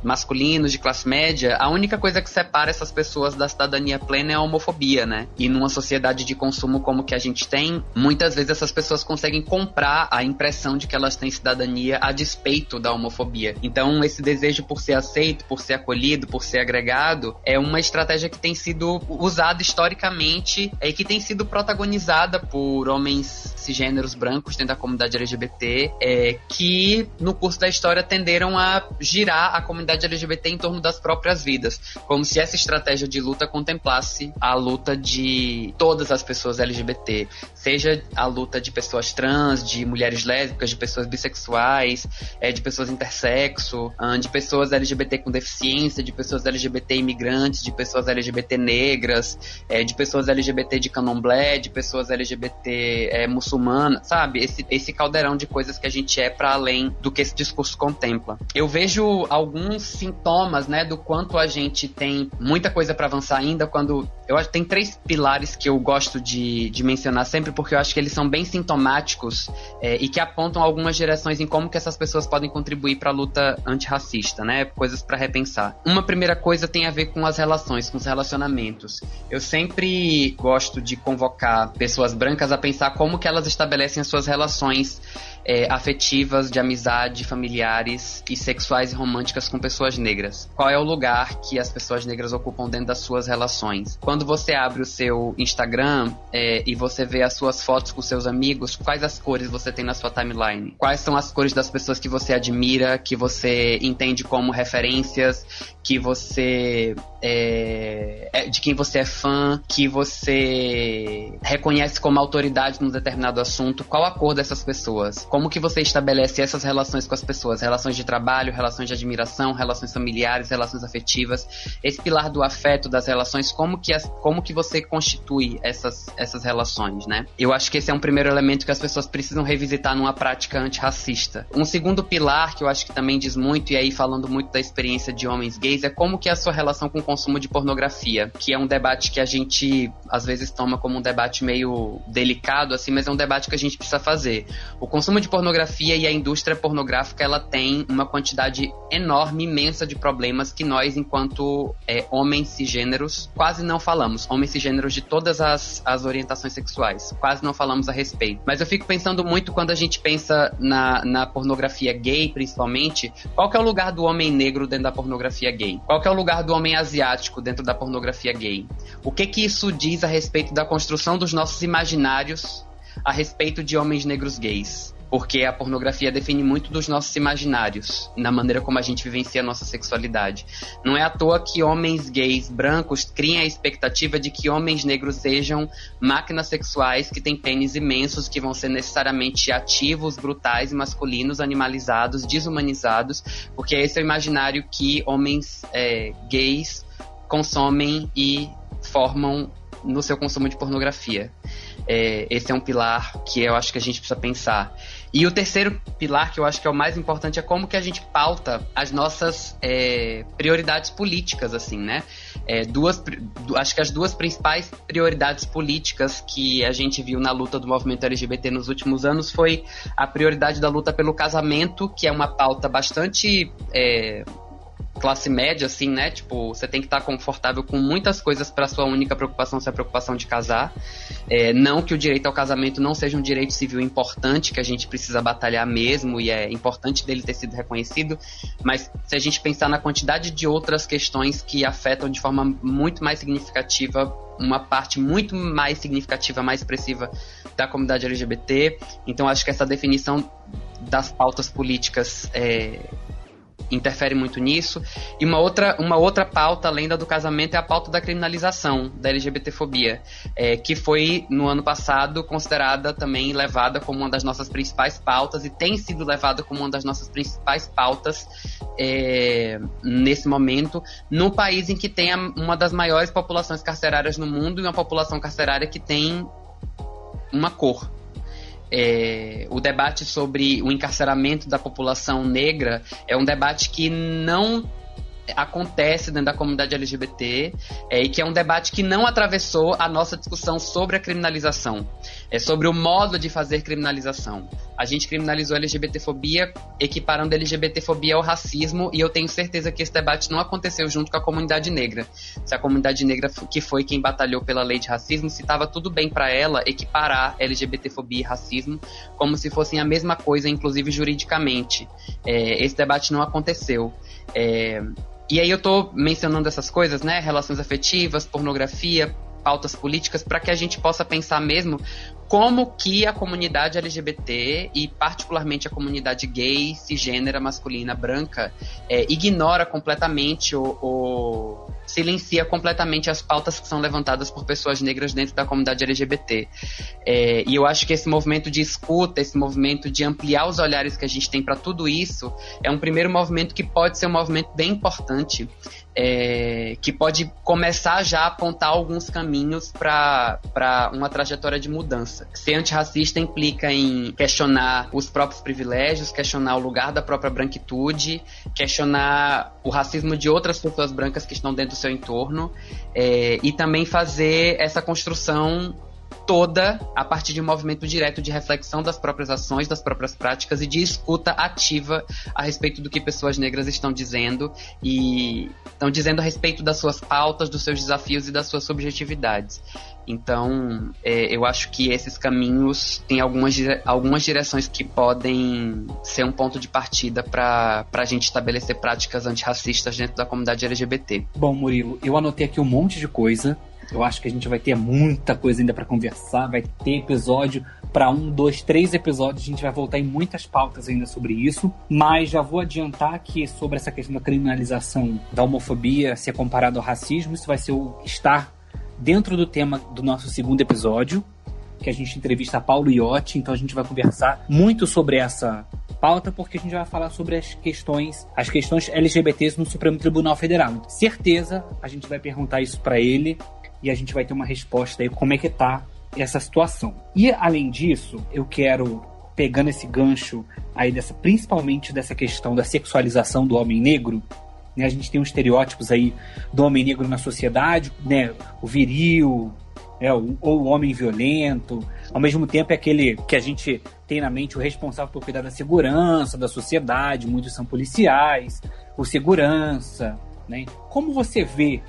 masculinos, de classe média, a única coisa que separa essas pessoas da cidadania plena é a homofobia, né? E numa sociedade de consumo como que a gente tem, muitas vezes essas pessoas conseguem comprar a impressão de que elas têm cidadania a despeito da homofobia. Então, esse desejo por ser aceito, por ser acolhido, por ser agregado, é uma estratégia que tem sido usada historicamente e que tem sido protagonizada por homens cisgêneros brancos dentro da comunidade LGBT, é, que no curso da história tenderam a girar a comunidade LGBT em torno das próprias vidas, como se essa estratégia de luta contemplasse a luta de todas as pessoas LGBT, seja a luta de pessoas trans, de mulheres lésbicas, de pessoas bissexuais, é, de pessoas intersexo, de pessoas LGBT com deficiência, de pessoas LGBT imigrantes, de pessoas LGBT negras, é, de pessoas LGBT de candomblé, de pessoas LGBT é, muçulmanas, sabe? Esse, esse caldeirão de coisas que a gente é para além do que esse discurso contempla. Eu vejo alguns sintomas, né, do quanto a gente tem muita coisa para avançar ainda. Quando eu acho que tem três pilares que eu gosto de, de mencionar sempre, porque eu acho que eles são bem sintomáticos é, e que apontam algumas direções em como que essas pessoas podem contribuir para a luta antirracista, né? Coisas para repensar. Uma primeira coisa tem a ver com as relações, com os relacionamentos. Eu sempre gosto de convocar pessoas brancas a pensar como que elas estabelecem as suas relações é, afetivas, de amizade, familiares e sexuais e românticas com pessoas negras? Qual é o lugar que as pessoas negras ocupam dentro das suas relações? Quando você abre o seu Instagram é, e você vê as suas fotos com seus amigos, quais as cores você tem na sua timeline? Quais são as cores das pessoas que você admira, que você entende como referências, que você é, é, de quem você é fã, que você reconhece como autoridade num determinado assunto, qual a cor dessas pessoas? Como que você estabelece essas relações com as pessoas? Relações de trabalho, relações de admiração, relações familiares, relações afetivas. Esse pilar do afeto, das relações, como que, as, como que você constitui essas, essas relações, né? Eu acho que esse é um primeiro elemento que as pessoas precisam revisitar numa prática antirracista. Um segundo pilar que eu acho que também diz muito, e aí falando muito da experiência de homens gays, é como que é a sua relação com consumo de pornografia, que é um debate que a gente às vezes toma como um debate meio delicado, assim, mas é um debate que a gente precisa fazer. O consumo de pornografia e a indústria pornográfica, ela tem uma quantidade enorme, imensa de problemas que nós, enquanto é, homens cisgêneros, quase não falamos. Homens cisgêneros de todas as, as orientações sexuais, quase não falamos a respeito. Mas eu fico pensando muito quando a gente pensa na, na pornografia gay, principalmente, qual que é o lugar do homem negro dentro da pornografia gay? Qual é o lugar do homem asiático dentro da pornografia gay? O que que isso diz a respeito da construção dos nossos imaginários a respeito de homens negros gays? Porque a pornografia define muito dos nossos imaginários, na maneira como a gente vivencia a nossa sexualidade. Não é à toa que homens gays brancos criem a expectativa de que homens negros sejam máquinas sexuais que têm pênis imensos, que vão ser necessariamente ativos, brutais e masculinos, animalizados, desumanizados, porque esse é o imaginário que homens é, gays consomem e formam no seu consumo de pornografia. É, esse é um pilar que eu acho que a gente precisa pensar. E o terceiro pilar, que eu acho que é o mais importante, é como que a gente pauta as nossas é, prioridades políticas, assim, né? É, duas, acho que as duas principais prioridades políticas que a gente viu na luta do movimento LGBT nos últimos anos foi a prioridade da luta pelo casamento, que é uma pauta bastante é, classe média, assim, né? Tipo, você tem que estar confortável com muitas coisas para sua única preocupação ser a preocupação de casar. É, não que o direito ao casamento não seja um direito civil importante, que a gente precisa batalhar mesmo, e é importante dele ter sido reconhecido, mas se a gente pensar na quantidade de outras questões que afetam de forma muito mais significativa uma parte muito mais significativa, mais expressiva da comunidade LGBT. Então acho que essa definição das pautas políticas é, interfere muito nisso. E uma outra, uma outra pauta, além da do casamento, é a pauta da criminalização da LGBTfobia, é, que foi, no ano passado, considerada também levada como uma das nossas principais pautas e tem sido levada como uma das nossas principais pautas é, nesse momento, no país em que tem uma das maiores populações carcerárias no mundo e uma população carcerária que tem uma cor, é, o debate sobre o encarceramento da população negra é um debate que não acontece dentro da comunidade LGBT é, e que é um debate que não atravessou a nossa discussão sobre a criminalização, é sobre o modo de fazer criminalização. A gente criminalizou a LGBTfobia, equiparando a LGBTfobia ao racismo, e eu tenho certeza que esse debate não aconteceu junto com a comunidade negra. Se a comunidade negra, que foi quem batalhou pela lei de racismo, se estava tudo bem para ela equiparar LGBTfobia e racismo como se fossem a mesma coisa, inclusive juridicamente. É, esse debate não aconteceu. É, e aí eu tô mencionando essas coisas, né? Relações afetivas, pornografia, pautas políticas, para que a gente possa pensar mesmo como que a comunidade LGBT e particularmente a comunidade gay, cisgênera, masculina, branca, é, ignora completamente ou, silencia completamente as pautas que são levantadas por pessoas negras dentro da comunidade LGBT. É, e eu acho que esse movimento de escuta, esse movimento de ampliar os olhares que a gente tem para tudo isso, é um primeiro movimento que pode ser um movimento bem importante é, que pode começar já a apontar alguns caminhos para uma trajetória de mudança. Ser antirracista implica em questionar os próprios privilégios, questionar o lugar da própria branquitude, questionar o racismo de outras pessoas brancas que estão dentro do seu entorno é, e também fazer essa construção toda a partir de um movimento direto de reflexão das próprias ações, das próprias práticas e de escuta ativa a respeito do que pessoas negras estão dizendo e estão dizendo a respeito das suas pautas, dos seus desafios e das suas subjetividades. Então, é, eu acho que esses caminhos têm algumas, algumas direções que podem ser um ponto de partida para a gente estabelecer práticas antirracistas dentro da comunidade LGBT. Bom, Murilo, eu anotei aqui um monte de coisa. Eu acho que a gente vai ter muita coisa ainda para conversar, vai ter episódio para um, dois, três episódios. A gente vai voltar em muitas pautas ainda sobre isso. Mas já vou adiantar que sobre essa questão da criminalização da homofobia ser comparado ao racismo, isso vai ser o estar dentro do tema do nosso segundo episódio, que a gente entrevista Paulo Iotti. Então a gente vai conversar muito sobre essa pauta porque a gente vai falar sobre as questões, as questões LGBTs no Supremo Tribunal Federal. Certeza a gente vai perguntar isso para ele e a gente vai ter uma resposta aí como é que tá essa situação. E além disso, eu quero pegando esse gancho aí dessa principalmente dessa questão da sexualização do homem negro, né? A gente tem os estereótipos aí do homem negro na sociedade, né? O viril, né? ou o homem violento. Ao mesmo tempo é aquele que a gente tem na mente o responsável por cuidar da segurança da sociedade, muitos são policiais, o segurança, né? Como você vê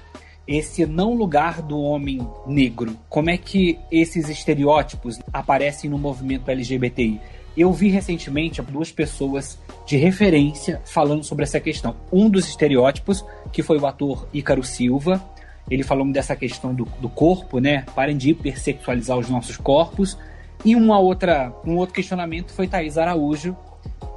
esse não lugar do homem negro? Como é que esses estereótipos aparecem no movimento LGBTI? Eu vi recentemente duas pessoas de referência falando sobre essa questão. Um dos estereótipos, que foi o ator Ícaro Silva, ele falou dessa questão do, do corpo, né? Parem de hipersexualizar os nossos corpos. E uma outra, um outro questionamento foi Thaís Araújo,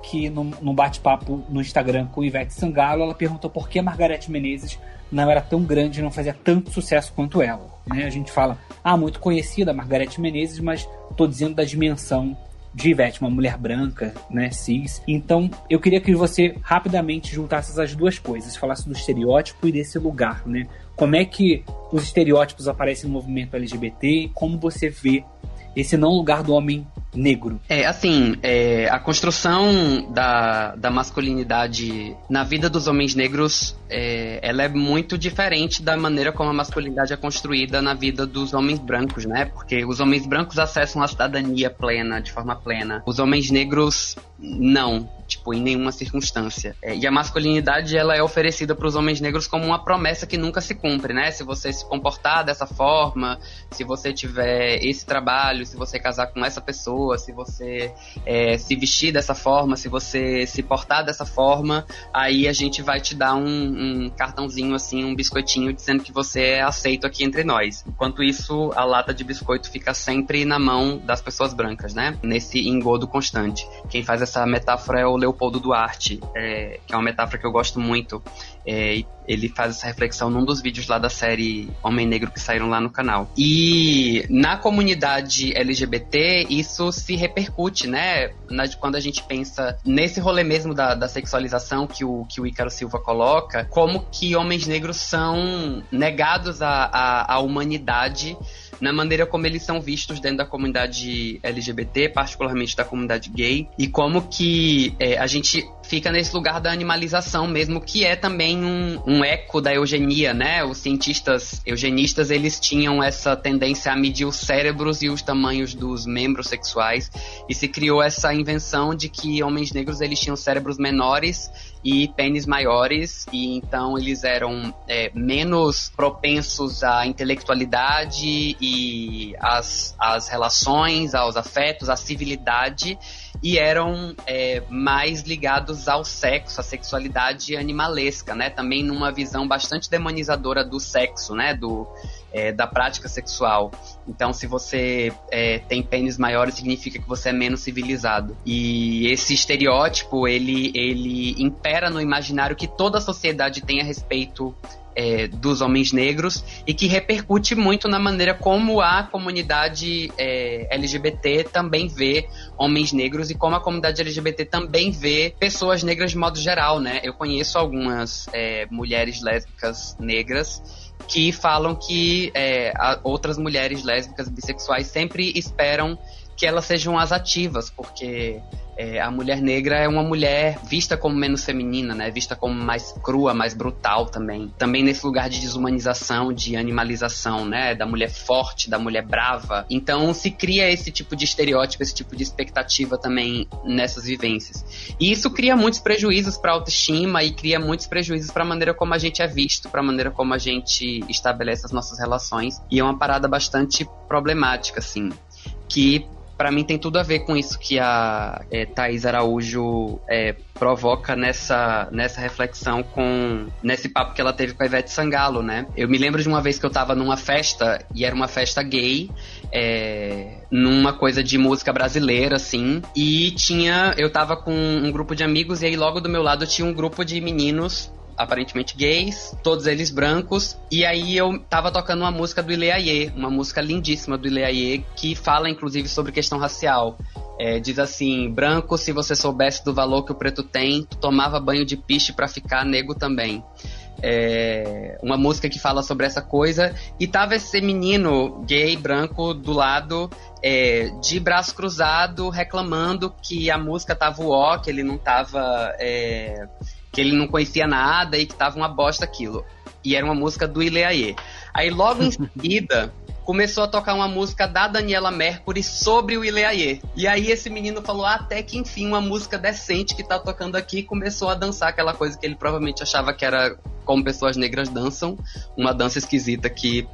que num, bate-papo no Instagram com Ivete Sangalo, ela perguntou por que Margarete Menezes não era tão grande, não fazia tanto sucesso quanto ela. Né? A gente fala, ah, muito conhecida Margarete Menezes, mas tô dizendo da dimensão de Ivete, uma mulher branca, né, cis. Então, eu queria que você rapidamente juntasse as duas coisas, falasse do estereótipo e desse lugar, né? Como é que os estereótipos aparecem no movimento LGBT, como você vê esse não lugar do homem negro. É, assim, é, a construção da, da masculinidade na vida dos homens negros, é, ela é muito diferente da maneira como a masculinidade é construída na vida dos homens brancos, né? Porque os homens brancos acessam a cidadania plena, de forma plena. Os homens negros, não tipo, em nenhuma circunstância. É, e a masculinidade, ela é oferecida para os homens negros como uma promessa que nunca se cumpre, né? Se você se comportar dessa forma, se você tiver esse trabalho, se você casar com essa pessoa, se você é, se vestir dessa forma, se você se portar dessa forma, aí a gente vai te dar um, um cartãozinho, assim, um biscoitinho dizendo que você é aceito aqui entre nós. Enquanto isso, a lata de biscoito fica sempre na mão das pessoas brancas, né? Nesse engodo constante. Quem faz essa metáfora é o Leopoldo Duarte, é, que é uma metáfora que eu gosto muito. É, ele faz essa reflexão num dos vídeos lá da série Homem Negro que saíram lá no canal. E na comunidade LGBT, isso se repercute, né? Na, quando a gente pensa nesse rolê mesmo da, da sexualização que o, que o Ícaro Silva coloca, como que homens negros são negados à, humanidade na maneira como eles são vistos dentro da comunidade LGBT, particularmente da comunidade gay, e como que é, a gente fica nesse lugar da animalização mesmo, que é também um, um eco da eugenia, né? Os cientistas eugenistas, eles tinham essa tendência a medir os cérebros e os tamanhos dos membros sexuais, e se criou essa invenção de que homens negros, eles tinham cérebros menores e pênis maiores, e então eles eram é, menos propensos à intelectualidade e às, às relações, aos afetos, à civilidade, e eram é, mais ligados ao sexo, à sexualidade animalesca, né? Também numa visão bastante demonizadora do sexo, né? Do, é, da prática sexual. Então, se você é, tem pênis maiores, significa que você é menos civilizado. E esse estereótipo, ele, ele impera no imaginário que toda a sociedade tem a respeito é, dos homens negros e que repercute muito na maneira como a comunidade é, LGBT também vê homens negros e como a comunidade LGBT também vê pessoas negras de modo geral, né? Eu conheço algumas é, mulheres lésbicas negras que falam que é, outras mulheres lésbicas bissexuais sempre esperam que elas sejam as ativas, porque é, a mulher negra é uma mulher vista como menos feminina, né? Vista como mais crua, mais brutal também. Também nesse lugar de desumanização, de animalização, né? Da mulher forte, da mulher brava. Então se cria esse tipo de estereótipo, esse tipo de expectativa também nessas vivências. E isso cria muitos prejuízos para autoestima e cria muitos prejuízos para a maneira como a gente é visto, para a maneira como a gente estabelece as nossas relações. E é uma parada bastante problemática, assim que para mim tem tudo a ver com isso que a é, Thaís Araújo é, provoca nessa, nessa reflexão com nesse papo que ela teve com a Ivete Sangalo, né? Eu me lembro de uma vez que eu tava numa festa e era uma festa gay, é, numa coisa de música brasileira, assim, e tinha eu tava com um grupo de amigos e aí logo do meu lado tinha um grupo de meninos aparentemente gays, todos eles brancos, e aí eu tava tocando uma música do Ileaie, uma música lindíssima do Ileaie, que fala inclusive sobre questão racial. É, diz assim: branco, se você soubesse do valor que o preto tem, tomava banho de piche para ficar nego também. É, uma música que fala sobre essa coisa, e tava esse menino gay, branco, do lado, é, de braço cruzado, reclamando que a música tava ó, que ele não tava. É, que ele não conhecia nada e que tava uma bosta aquilo. E era uma música do Ileaie. Aí logo em seguida começou a tocar uma música da Daniela Mercury sobre o Ileaie. E aí esse menino falou ah, até que enfim uma música decente que tá tocando aqui começou a dançar aquela coisa que ele provavelmente achava que era como pessoas negras dançam, uma dança esquisita que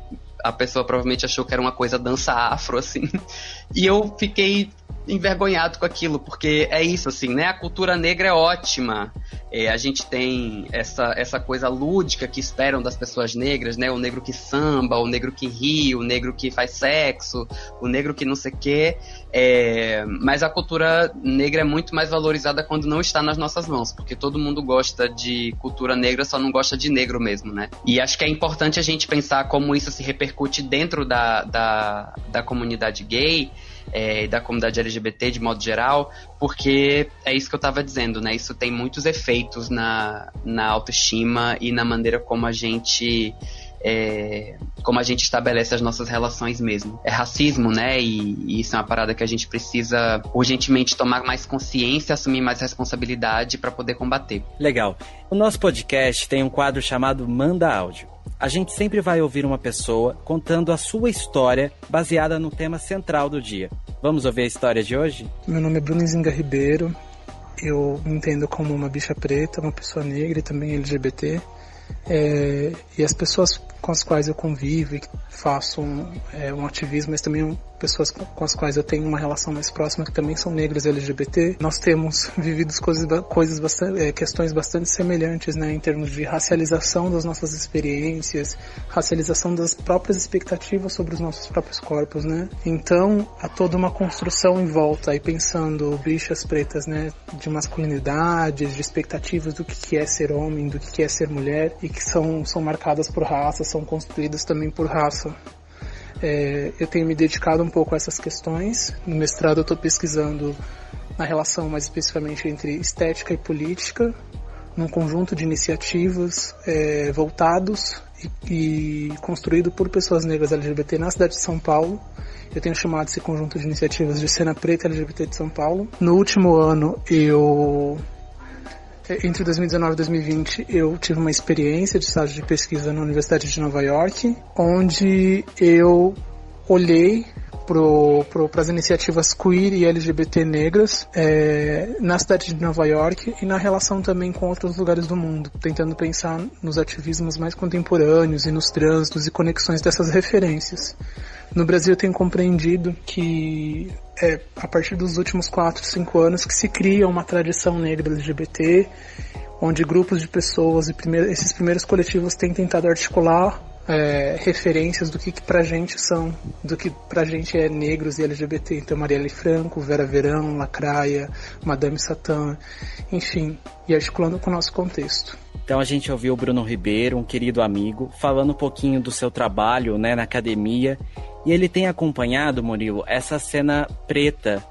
a pessoa provavelmente achou que era uma coisa dança afro assim. E eu fiquei envergonhado com aquilo, porque é isso, assim, né? A cultura negra é ótima. É, a gente tem essa, essa coisa lúdica que esperam das pessoas negras, né? O negro que samba, o negro que ri, o negro que faz sexo, o negro que não sei o quê. É, mas a cultura negra é muito mais valorizada quando não está nas nossas mãos, porque todo mundo gosta de cultura negra, só não gosta de negro mesmo, né? E acho que é importante a gente pensar como isso se repercute dentro da, da, da comunidade gay é, da comunidade LGBT de modo geral, porque é isso que eu estava dizendo, né? Isso tem muitos efeitos na, na autoestima e na maneira como a gente é, como a gente estabelece as nossas relações mesmo. É racismo, né? E, e, isso é uma parada que a gente precisa urgentemente tomar mais consciência, assumir mais responsabilidade para poder combater. Legal. O nosso podcast tem um quadro chamado Manda Áudio. A gente sempre vai ouvir uma pessoa contando a sua história baseada no tema central do dia. Vamos ouvir a história de hoje? Meu nome é Bruno Zinga Ribeiro. Eu me entendo como uma bicha preta, uma pessoa negra e também LGBT. É, e as pessoas com as quais eu convivo e faço um, é, um ativismo, mas também pessoas com as quais eu tenho uma relação mais próxima que também são negros LGBT. Nós temos vivido coisas, coisas bastante, é, questões bastante semelhantes, né, em termos de racialização das nossas experiências, racialização das próprias expectativas sobre os nossos próprios corpos, né. Então, há toda uma construção em volta, aí pensando bichas pretas, né, de masculinidades, de expectativas do que é ser homem, do que é ser mulher e que são, são marcadas por raça, são construídas também por raça. É, eu tenho me dedicado um pouco a essas questões. No mestrado eu estou pesquisando na relação mais especificamente entre estética e política, num conjunto de iniciativas é, voltados e, e construído por pessoas negras LGBT na cidade de São Paulo. Eu tenho chamado esse conjunto de iniciativas de Cena Preta LGBT de São Paulo. No último ano eu entre 2019 e 2020 eu tive uma experiência de estágio de pesquisa na Universidade de Nova York, onde eu olhei para as iniciativas queer e LGBT negras é, na cidade de Nova York e na relação também com outros lugares do mundo, tentando pensar nos ativismos mais contemporâneos e nos trânsitos e conexões dessas referências. No Brasil eu tenho compreendido que é a partir dos últimos 4, 5 anos que se cria uma tradição negra LGBT, onde grupos de pessoas e primeir, esses primeiros coletivos têm tentado articular é, referências do que, que pra gente são, do que pra gente é negros e LGBT. Então Marielle Franco, Vera Verão, Lacraia, Madame Satã, enfim, e articulando com o nosso contexto. Então a gente ouviu o Bruno Ribeiro, um querido amigo, falando um pouquinho do seu trabalho né, na academia e ele tem acompanhado, Murilo, essa cena preta,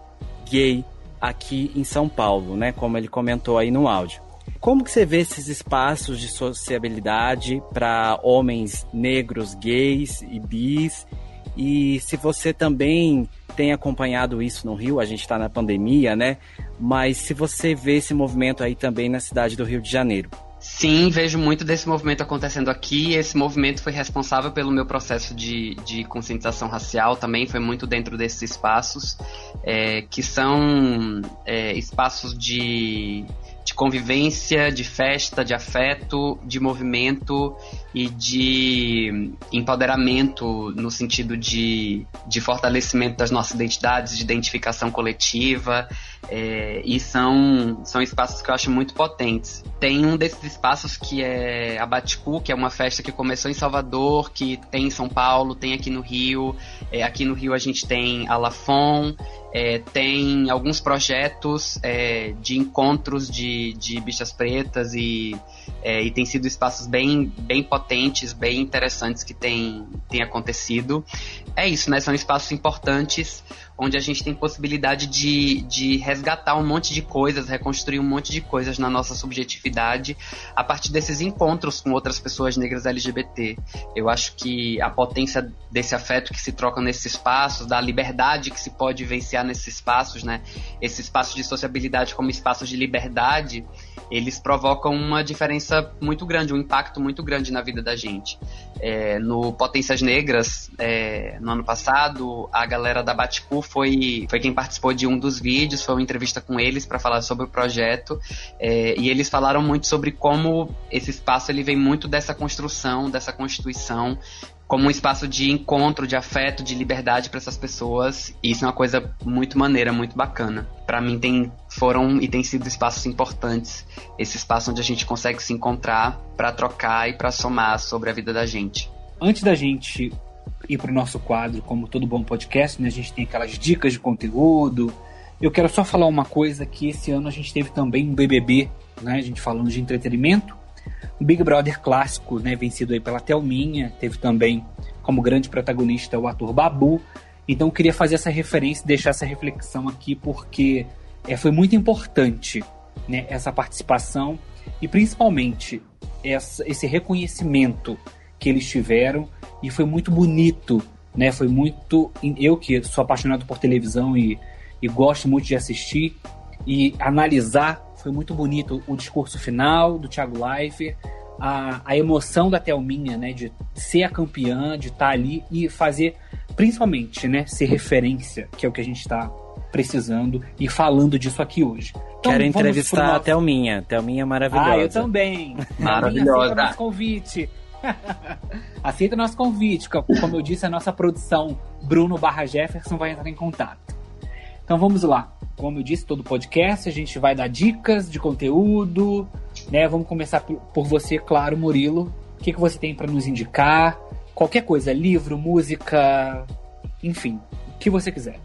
gay, aqui em São Paulo, né? Como ele comentou aí no áudio. Como que você vê esses espaços de sociabilidade para homens negros, gays e bis? E se você também tem acompanhado isso no Rio, a gente está na pandemia, né? Mas se você vê esse movimento aí também na cidade do Rio de Janeiro. Sim, vejo muito desse movimento acontecendo aqui. Esse movimento foi responsável pelo meu processo de, de conscientização racial também, foi muito dentro desses espaços, é, que são é, espaços de de convivência, de festa, de afeto, de movimento e de empoderamento no sentido de, de fortalecimento das nossas identidades, de identificação coletiva. É, e são, são espaços que eu acho muito potentes. Tem um desses espaços que é a Baticu, que é uma festa que começou em Salvador, que tem em São Paulo, tem aqui no Rio. É, aqui no Rio a gente tem a Lafon, é, tem alguns projetos é, de encontros de, de bichas pretas e, é, e tem sido espaços bem, bem potentes, bem interessantes que tem, tem acontecido. É isso, né? São espaços importantes onde a gente tem possibilidade de, de resgatar um monte de coisas, reconstruir um monte de coisas na nossa subjetividade a partir desses encontros com outras pessoas negras LGBT. Eu acho que a potência desse afeto que se troca nesses espaços, da liberdade que se pode vivenciar nesses espaços, né? Esse espaço de sociabilidade como espaços de liberdade, eles provocam uma diferença muito grande, um impacto muito grande na vida da gente. É, no Potências Negras, é, no ano passado, a galera da Baticu foi, foi quem participou de um dos vídeos, foi uma entrevista com eles para falar sobre o projeto, é, e eles falaram muito sobre como esse espaço ele vem muito dessa construção, dessa constituição como um espaço de encontro, de afeto, de liberdade para essas pessoas. E isso é uma coisa muito maneira, muito bacana. Para mim tem foram e tem sido espaços importantes, esse espaço onde a gente consegue se encontrar para trocar e para somar sobre a vida da gente. Antes da gente ir para o nosso quadro, como todo bom podcast, né, a gente tem aquelas dicas de conteúdo. Eu quero só falar uma coisa que esse ano a gente teve também um BBB, né, a gente falando de entretenimento o Big Brother clássico, né, vencido aí pela Thelminha, teve também como grande protagonista o ator Babu. Então eu queria fazer essa referência, deixar essa reflexão aqui, porque é, foi muito importante né, essa participação e principalmente essa, esse reconhecimento que eles tiveram e foi muito bonito, né? Foi muito eu que sou apaixonado por televisão e, e gosto muito de assistir e analisar foi muito bonito o discurso final do Thiago Leifert, a, a emoção da Thelminha, né, de ser a campeã, de estar tá ali e fazer, principalmente, né, ser referência, que é o que a gente está precisando e falando disso aqui hoje. Então, Quero entrevistar nosso... a Thelminha. Thelminha é maravilhosa. Ah, eu também. Maravilhosa. Aceita nosso convite. aceita nosso convite. Como eu disse, a nossa produção Bruno barra Jefferson vai entrar em contato. Então vamos lá. Como eu disse, todo podcast a gente vai dar dicas de conteúdo, né? Vamos começar por você, claro, Murilo. O que, que você tem para nos indicar? Qualquer coisa, livro, música, enfim, o que você quiser.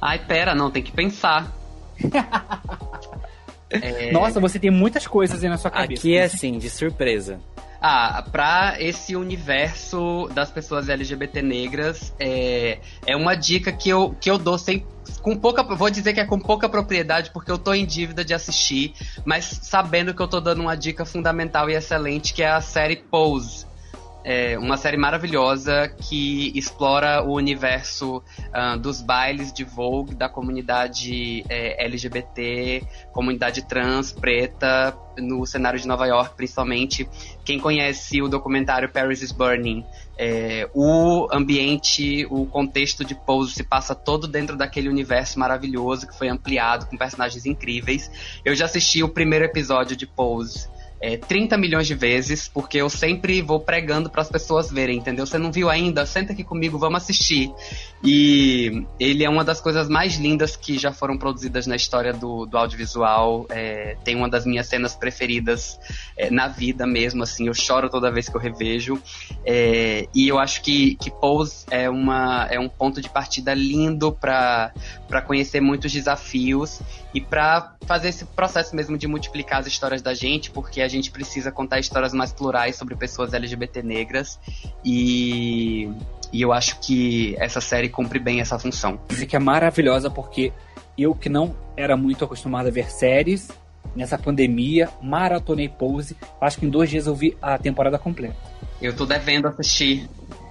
Ai, pera, não, tem que pensar. é... Nossa, você tem muitas coisas aí na sua cabeça. Aqui é assim, de surpresa. Ah, pra esse universo das pessoas LGBT negras, é, é uma dica que eu, que eu dou sem, com pouca. Vou dizer que é com pouca propriedade, porque eu tô em dívida de assistir, mas sabendo que eu tô dando uma dica fundamental e excelente, que é a série Pose. É uma série maravilhosa que explora o universo uh, dos bailes de Vogue da comunidade é, LGBT, comunidade trans, preta, no cenário de Nova York, principalmente. Quem conhece o documentário Paris is Burning, é, o ambiente, o contexto de Pose se passa todo dentro daquele universo maravilhoso que foi ampliado com personagens incríveis. Eu já assisti o primeiro episódio de Pose é, 30 milhões de vezes, porque eu sempre vou pregando para as pessoas verem, entendeu? Você não viu ainda? Senta aqui comigo, vamos assistir. E ele é uma das coisas mais lindas que já foram produzidas na história do, do audiovisual. É, tem uma das minhas cenas preferidas é, na vida mesmo, assim, eu choro toda vez que eu revejo. É, e eu acho que, que Pose é, uma, é um ponto de partida lindo para conhecer muitos desafios e para fazer esse processo mesmo de multiplicar as histórias da gente, porque a gente precisa contar histórias mais plurais sobre pessoas LGBT negras e, e eu acho que essa série cumpre bem essa função. Dizer que é maravilhosa porque eu que não era muito acostumado a ver séries, nessa pandemia, maratonei Pose, acho que em dois dias eu vi a temporada completa. Eu tô devendo assistir.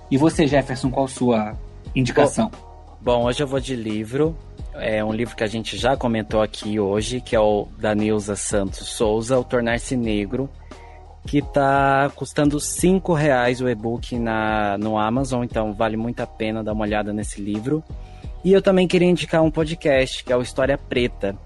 E você, Jefferson, qual sua indicação. Bom, bom, hoje eu vou de livro. É um livro que a gente já comentou aqui hoje, que é o da Nilza Santos Souza, O Tornar-se Negro, que está custando cinco reais o e-book na, no Amazon, então vale muito a pena dar uma olhada nesse livro. E eu também queria indicar um podcast, que é o História Preta.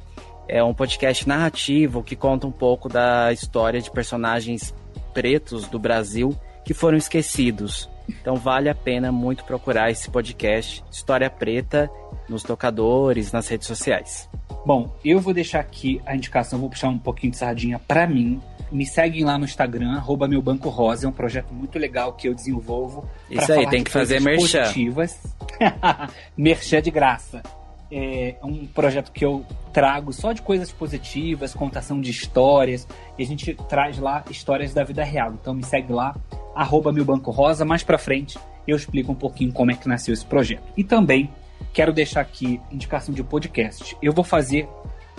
É um podcast narrativo que conta um pouco da história de personagens pretos do Brasil que foram esquecidos. Então vale a pena muito procurar esse podcast História Preta nos tocadores, nas redes sociais. Bom, eu vou deixar aqui a indicação, vou puxar um pouquinho de sardinha para mim. Me seguem lá no Instagram, arroba meu banco rosa, é um projeto muito legal que eu desenvolvo. Isso aí, tem que fazer merchan. Positivas. merchan de graça. É um projeto que eu trago só de coisas positivas, contação de histórias, e a gente traz lá histórias da vida real. Então me segue lá, arroba meu banco rosa, mais pra frente eu explico um pouquinho como é que nasceu esse projeto. E também quero deixar aqui indicação de podcast. Eu vou fazer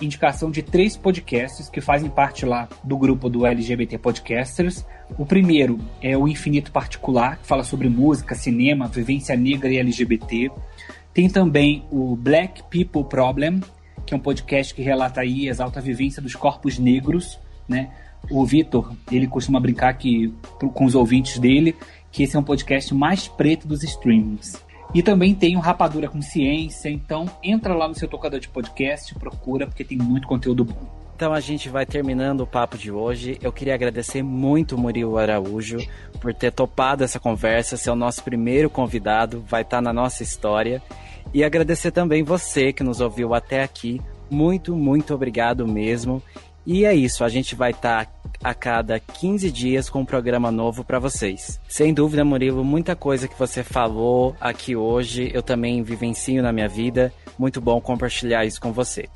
indicação de três podcasts que fazem parte lá do grupo do LGBT Podcasters. O primeiro é o Infinito Particular, que fala sobre música, cinema, vivência negra e LGBT. Tem também o Black People Problem, que é um podcast que relata e exalta a vivência dos corpos negros, né? O Vitor, ele costuma brincar que com os ouvintes dele que esse é um podcast mais preto dos streamings. E também tem o Rapadura com Ciência, então entra lá no seu tocador de podcast, procura, porque tem muito conteúdo bom. Então a gente vai terminando o papo de hoje. Eu queria agradecer muito o Murilo Araújo por ter topado essa conversa, ser o nosso primeiro convidado, vai estar na nossa história. E agradecer também você que nos ouviu até aqui. Muito, muito obrigado mesmo. E é isso, a gente vai estar tá a cada 15 dias com um programa novo para vocês. Sem dúvida, Murilo, muita coisa que você falou aqui hoje eu também vivencio na minha vida. Muito bom compartilhar isso com você.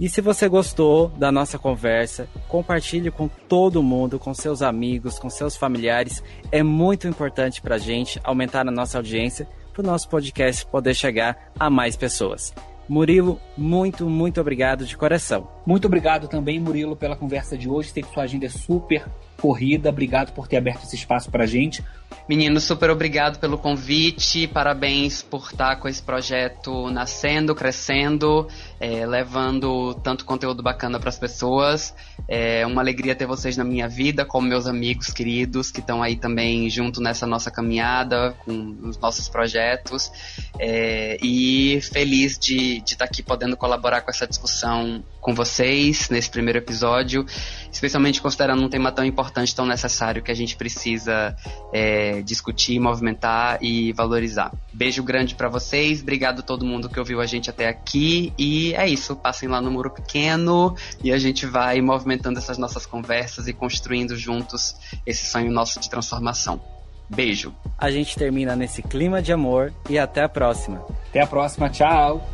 E se você gostou da nossa conversa, compartilhe com todo mundo, com seus amigos, com seus familiares. É muito importante para a gente aumentar a nossa audiência para o nosso podcast poder chegar a mais pessoas. Murilo, muito, muito obrigado de coração. Muito obrigado também, Murilo, pela conversa de hoje. Sei que sua agenda é super corrida. Obrigado por ter aberto esse espaço para a gente. Menino, super obrigado pelo convite. Parabéns por estar com esse projeto nascendo, crescendo, é, levando tanto conteúdo bacana para as pessoas. É uma alegria ter vocês na minha vida, como meus amigos queridos que estão aí também junto nessa nossa caminhada com os nossos projetos. É, e feliz de estar aqui podendo colaborar com essa discussão com vocês nesse primeiro episódio, especialmente considerando um tema tão importante, tão necessário que a gente precisa é, discutir, movimentar e valorizar. Beijo grande para vocês, obrigado a todo mundo que ouviu a gente até aqui e é isso, passem lá no Muro Pequeno e a gente vai movimentando essas nossas conversas e construindo juntos esse sonho nosso de transformação. Beijo. A gente termina nesse clima de amor e até a próxima. Até a próxima, tchau.